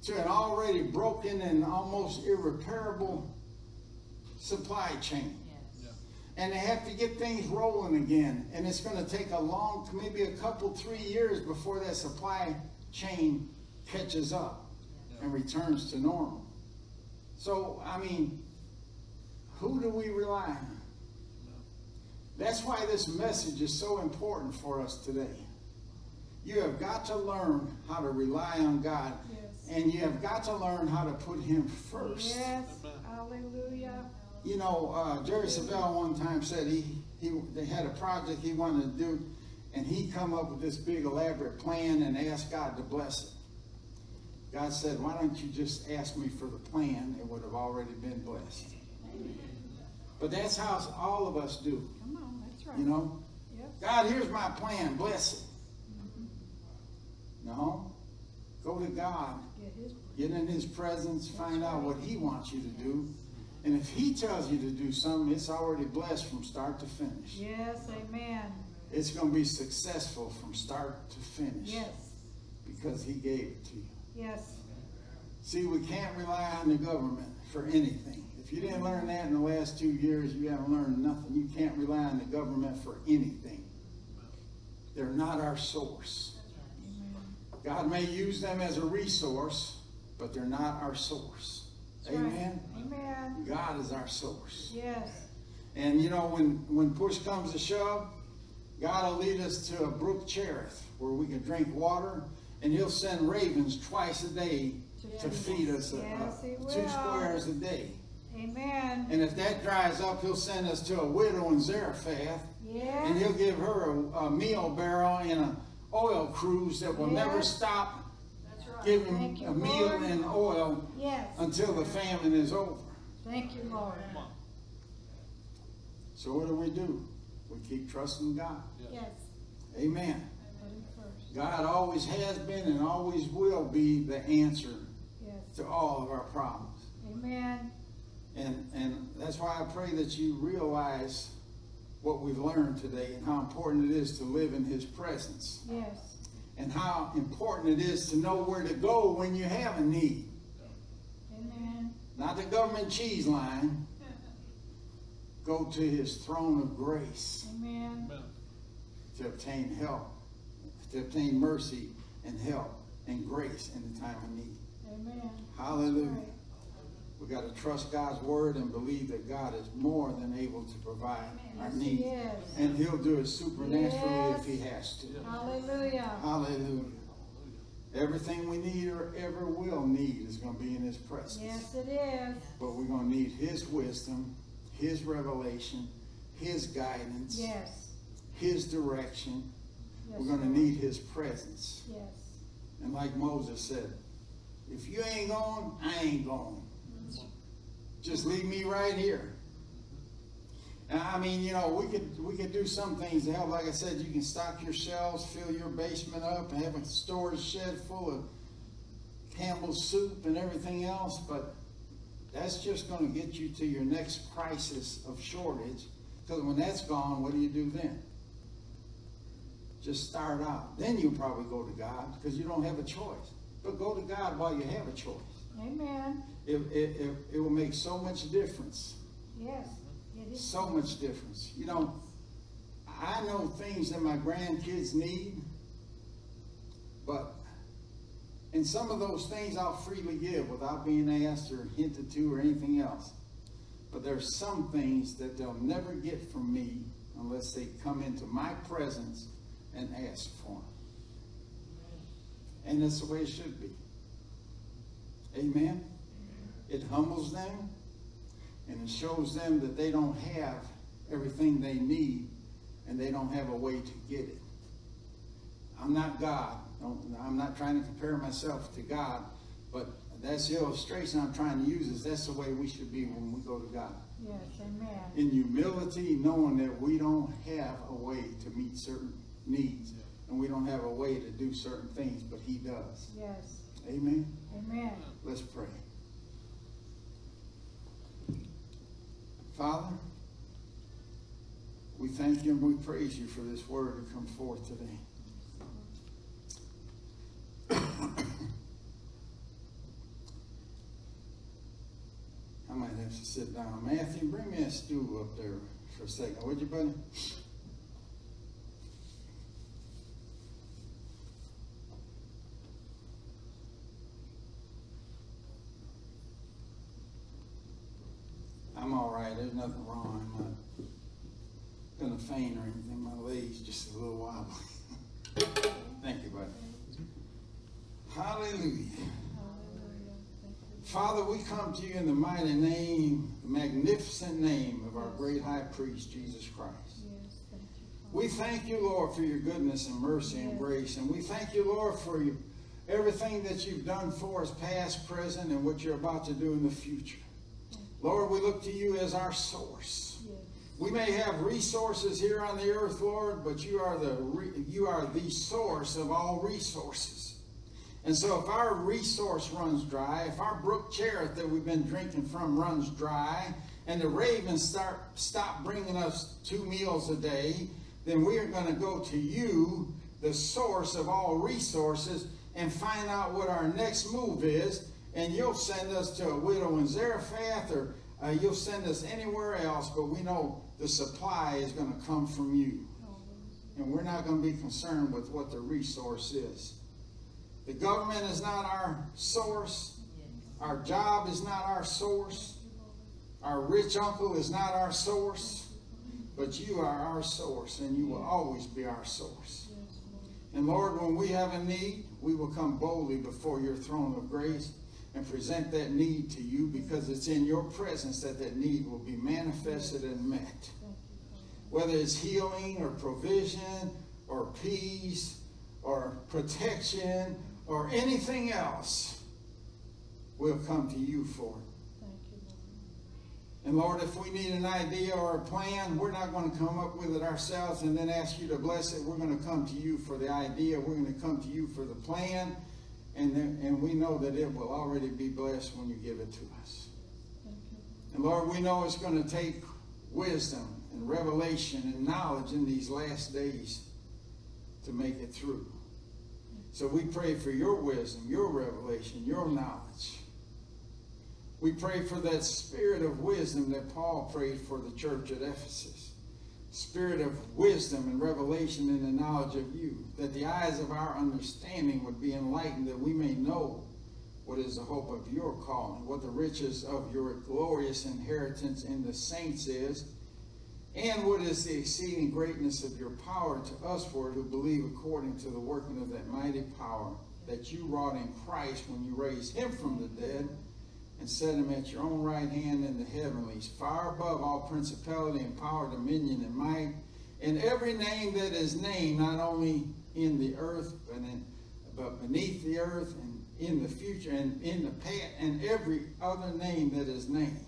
to an already broken and almost irreparable supply chain. And they have to get things rolling again. And it's going to take a long, maybe a couple, three years before that supply chain catches up and returns to normal. So, I mean, who do we rely on? That's why this message is so important for us today. You have got to learn how to rely on God, Yes. and you have got to learn how to put Him first. Yes. Hallelujah. You know, uh, Jerry Savelle one time said he, he they had a project he wanted to do, and he come up with this big elaborate plan and asked God to bless it. God said, "Why don't you just ask me for the plan? It would have already been blessed." But that's how all of us do. Come on. That's right. You know, Yes. God, here's my plan. Bless it. No. Go to God. Get his Get in His presence. Find out what He wants you to do. And if He tells you to do something, it's already blessed from start to finish. Yes, amen. It's going to be successful from start to finish. Yes, Because He gave it to you. Yes. See, we can't rely on the government for anything. If you didn't learn that in the last two years, you haven't learned nothing. You can't rely on the government for anything. They're not our source. God may use them as a resource, but they're not our source. That's right. Amen. Amen. God is our source. Yes. And you know, when, when push comes to shove, God will lead us to a brook Cherith where we can drink water, and He'll send ravens twice a day to feed us uh, Yes, He two squares a day. Amen. And if that dries up, He'll send us to a widow in Zarephath, and He'll give her a, a meal barrel and an oil cruse that will never stop That's right. giving you, a meal Lord. and oil Yes. until the famine is over. Thank you, Lord. So what do we do? We keep trusting God. Yes. Amen. Put him first. God always has been and always will be the answer Yes. to all of our problems. Amen. And and that's why I pray that you realize what we've learned today and how important it is to live in his presence Yes. and how important it is to know where to go when you have a need. Amen. Not the government cheese line. Go to his throne of grace Amen. to obtain help, to obtain mercy and help and grace in the time of need. Amen. Hallelujah. Right. We got to trust God's word and believe that God is more than able to provide our Yes, He needs. is. And he'll do it supernaturally if he has to. Hallelujah. Hallelujah. Everything we need or ever will need is going to be in his presence. Yes, it is. But we're going to need his wisdom, his revelation, his guidance, Yes. his direction. Yes, We're going to need his presence. Yes. And like Moses said, if you ain't going, I ain't going. Just leave me right here. And I mean, you know, we could we could do some things to help. Like I said, you can stock your shelves, fill your basement up, and have a storage shed full of Campbell's soup and everything else. But that's just going to get you to your next crisis of shortage. Because when that's gone, what do you do then? Just start out. Then you'll probably go to God because you don't have a choice. But go to God while you have a choice. Amen. It, it, it, it will make so much difference. Yes. It is. So much difference. You know, I know things that my grandkids need, but, and some of those things I'll freely give without being asked or hinted to or anything else. But there's some things that they'll never get from me unless they come into my presence and ask for them. And that's the way it should be. Amen. It humbles them and it shows them that they don't have everything they need and they don't have a way to get it. I'm not God. I'm not trying to compare myself to God, but that's the illustration I'm trying to use is that's the way we should be when we go to God. Yes. Amen. In humility, knowing that we don't have a way to meet certain needs and we don't have a way to do certain things, but He does. Yes. Amen. Amen. Let's pray. Father, we thank you and we praise you for this word to come forth today. I might have to sit down. Matthew, bring me a stool up there for a second, would you, buddy? I'm all right. There's nothing wrong. I'm not gonna faint or anything. My leg's just a little wobbly. Thank you, buddy. Hallelujah. Father, we come to you in the mighty name, the magnificent name of our great high priest, Jesus Christ. Yes. Thank you. We thank you, Lord, for your goodness and mercy and grace. And we thank you, Lord, for you, everything that you've done for us, past, present, and what you're about to do in the future. Lord, we look to you as our source. Yes. We may have resources here on the earth, Lord, but you are the re- you are the source of all resources. And so if our resource runs dry, if our brook Cherith that we've been drinking from runs dry, and the ravens start stop bringing us two meals a day, then we are going to go to you, the source of all resources, and find out what our next move is. And you'll send us to a widow in Zarephath, or uh, you'll send us anywhere else, but we know the supply is going to come from you. And we're not going to be concerned with what the resource is. The government is not our source. Our job is not our source. Our rich uncle is not our source. But you are our source, and you will always be our source. And Lord, when we have a need, we will come boldly before your throne of grace and present that need to you because it's in your presence that that need will be manifested and met. Whether it's healing or provision or peace or protection or anything else, we'll come to you for it. And Lord, if we need an idea or a plan, we're not going to come up with it ourselves and then ask you to bless it. We're going to come to you for the idea. We're going to come to you for the plan. And, and we know that it will already be blessed when you give it to us. And Lord, we know it's going to take wisdom and revelation and knowledge in these last days to make it through. So we pray for your wisdom, your revelation, your knowledge. We pray for that spirit of wisdom that Paul prayed for the church at Ephesus. Spirit of wisdom and revelation in the knowledge of you, that the eyes of our understanding would be enlightened, that we may know what is the hope of your calling, what the riches of your glorious inheritance in the saints is, and what is the exceeding greatness of your power to us for who believe according to the working of that mighty power that you wrought in Christ when you raised him from the dead and set him at your own right hand in the heavenlies, far above all principality and power, dominion and might, and every name that is named, not only in the earth, but, in, but beneath the earth, and in the future, and in the past, and every other name that is named,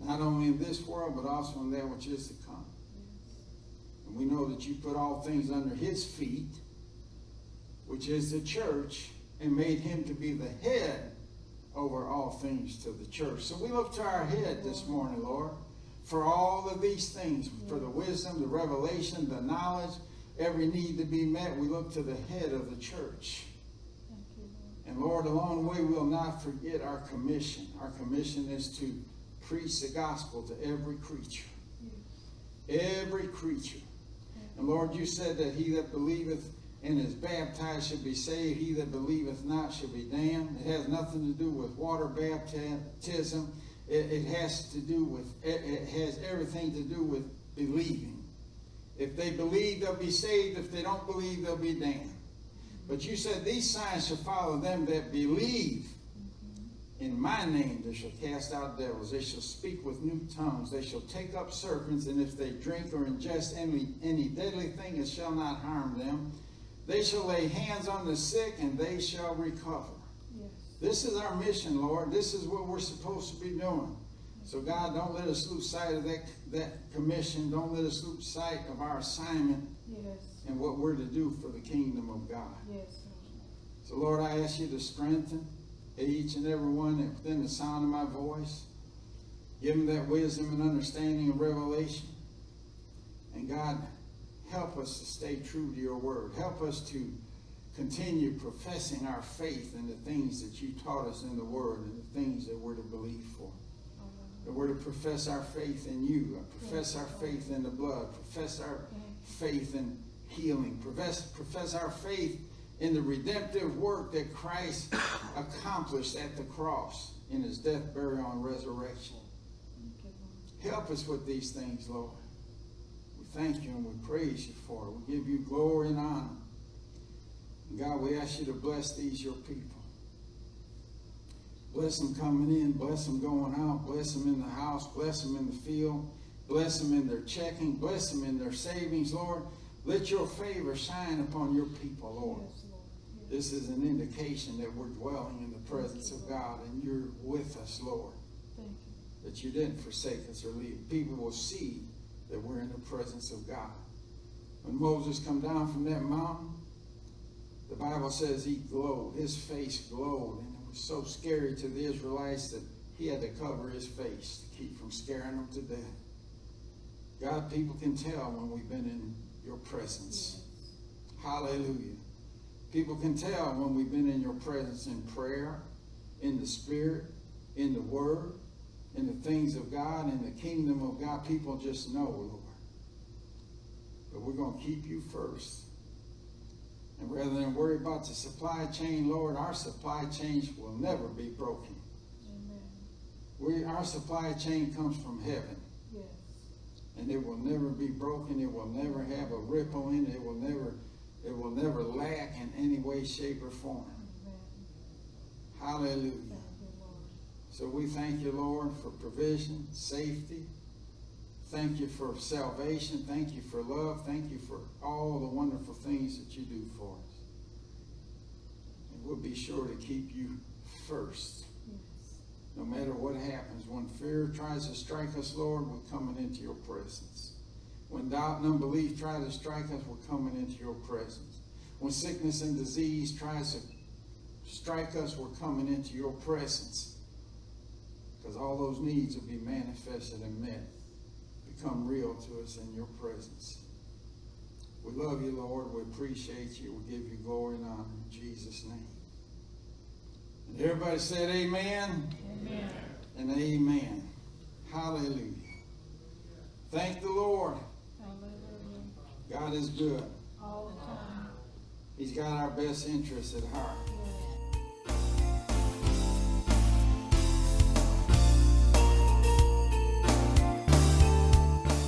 not only in this world, but also in that which is to come. And we know that you put all things under his feet, which is the church, and made him to be the head over all things to the church. So we look to our head this morning, Lord, for all of these things, for the wisdom, the revelation, the knowledge, every need to be met. We look to the head of the church. And Lord, along the way, we'll not forget our commission. Our commission is to preach the gospel to every creature. Every creature. And Lord, you said that he that believeth and is baptized should be saved. He that believeth not shall be damned. It has nothing to do with water baptism. It, it has to do with, it, it has everything to do with believing. If they believe, they'll be saved. If they don't believe, they'll be damned. But you said these signs shall follow them that believe. In my name they shall cast out devils. They shall speak with new tongues. They shall take up serpents. And if they drink or ingest any, any deadly thing, it shall not harm them. They shall lay hands on the sick and they shall recover. Yes. This is our mission, Lord. This is what we're supposed to be doing. So, God, don't let us lose sight of that, that commission. Don't let us lose sight of our assignment yes. and what we're to do for the kingdom of God. Yes. So, Lord, I ask you to strengthen each and every one within the sound of my voice. Give them that wisdom and understanding and revelation. And God, help us to stay true to your word. Help us to continue professing our faith in the things that you taught us in the word and the things that we're to believe for. That we're to profess our faith in you, uh, profess our faith in the blood, profess our faith in healing, profess, profess our faith in the redemptive work that Christ accomplished at the cross in his death, burial, and resurrection. Help us with these things, Lord. Thank you and we praise you for it. We give you glory and honor. And God, we ask you to bless these, your people. Bless them coming in, bless them going out, bless them in the house, bless them in the field, bless them in their checking, bless them in their savings, Lord. Let your favor shine upon your people, Lord. This is an indication that we're dwelling in the presence of God and you're with us, Lord. That you didn't forsake us or leave. People will see that we're in the presence of God. When Moses come down from that mountain, The Bible says he glowed, his face glowed, and it was so scary to the Israelites that he had to cover his face to keep from scaring them to death. God, people can tell when we've been in your presence. Hallelujah. People can tell when we've been in your presence in prayer, in the Spirit, in the Word, in the things of God, in the kingdom of God. People just know, Lord. But we're going to keep you first. And rather than worry about the supply chain, Lord, our supply chain will never be broken. Amen. We, our supply chain comes from heaven. Yes. and it will never be broken. It will never have a ripple in it. It will never, it will never lack in any way, shape, or form. Amen. Hallelujah. Thank you, Lord. So we thank you, Lord, for provision, safety. Thank you for salvation. Thank you for love. Thank you for all the wonderful things that you do for us. And we'll be sure to keep you first. Yes. No matter what happens, when fear tries to strike us, Lord, we're coming into your presence. When doubt and unbelief try to strike us, we're coming into your presence. When sickness and disease tries to strike us, we're coming into your presence. Because all those needs will be manifested and met, become real to us in your presence. We love you, Lord. We appreciate you. We give you glory and honor in Jesus' name. And everybody said, Amen Amen. and amen. Hallelujah. Thank the Lord. Hallelujah. God is good. All the time. He's got our best interests at heart.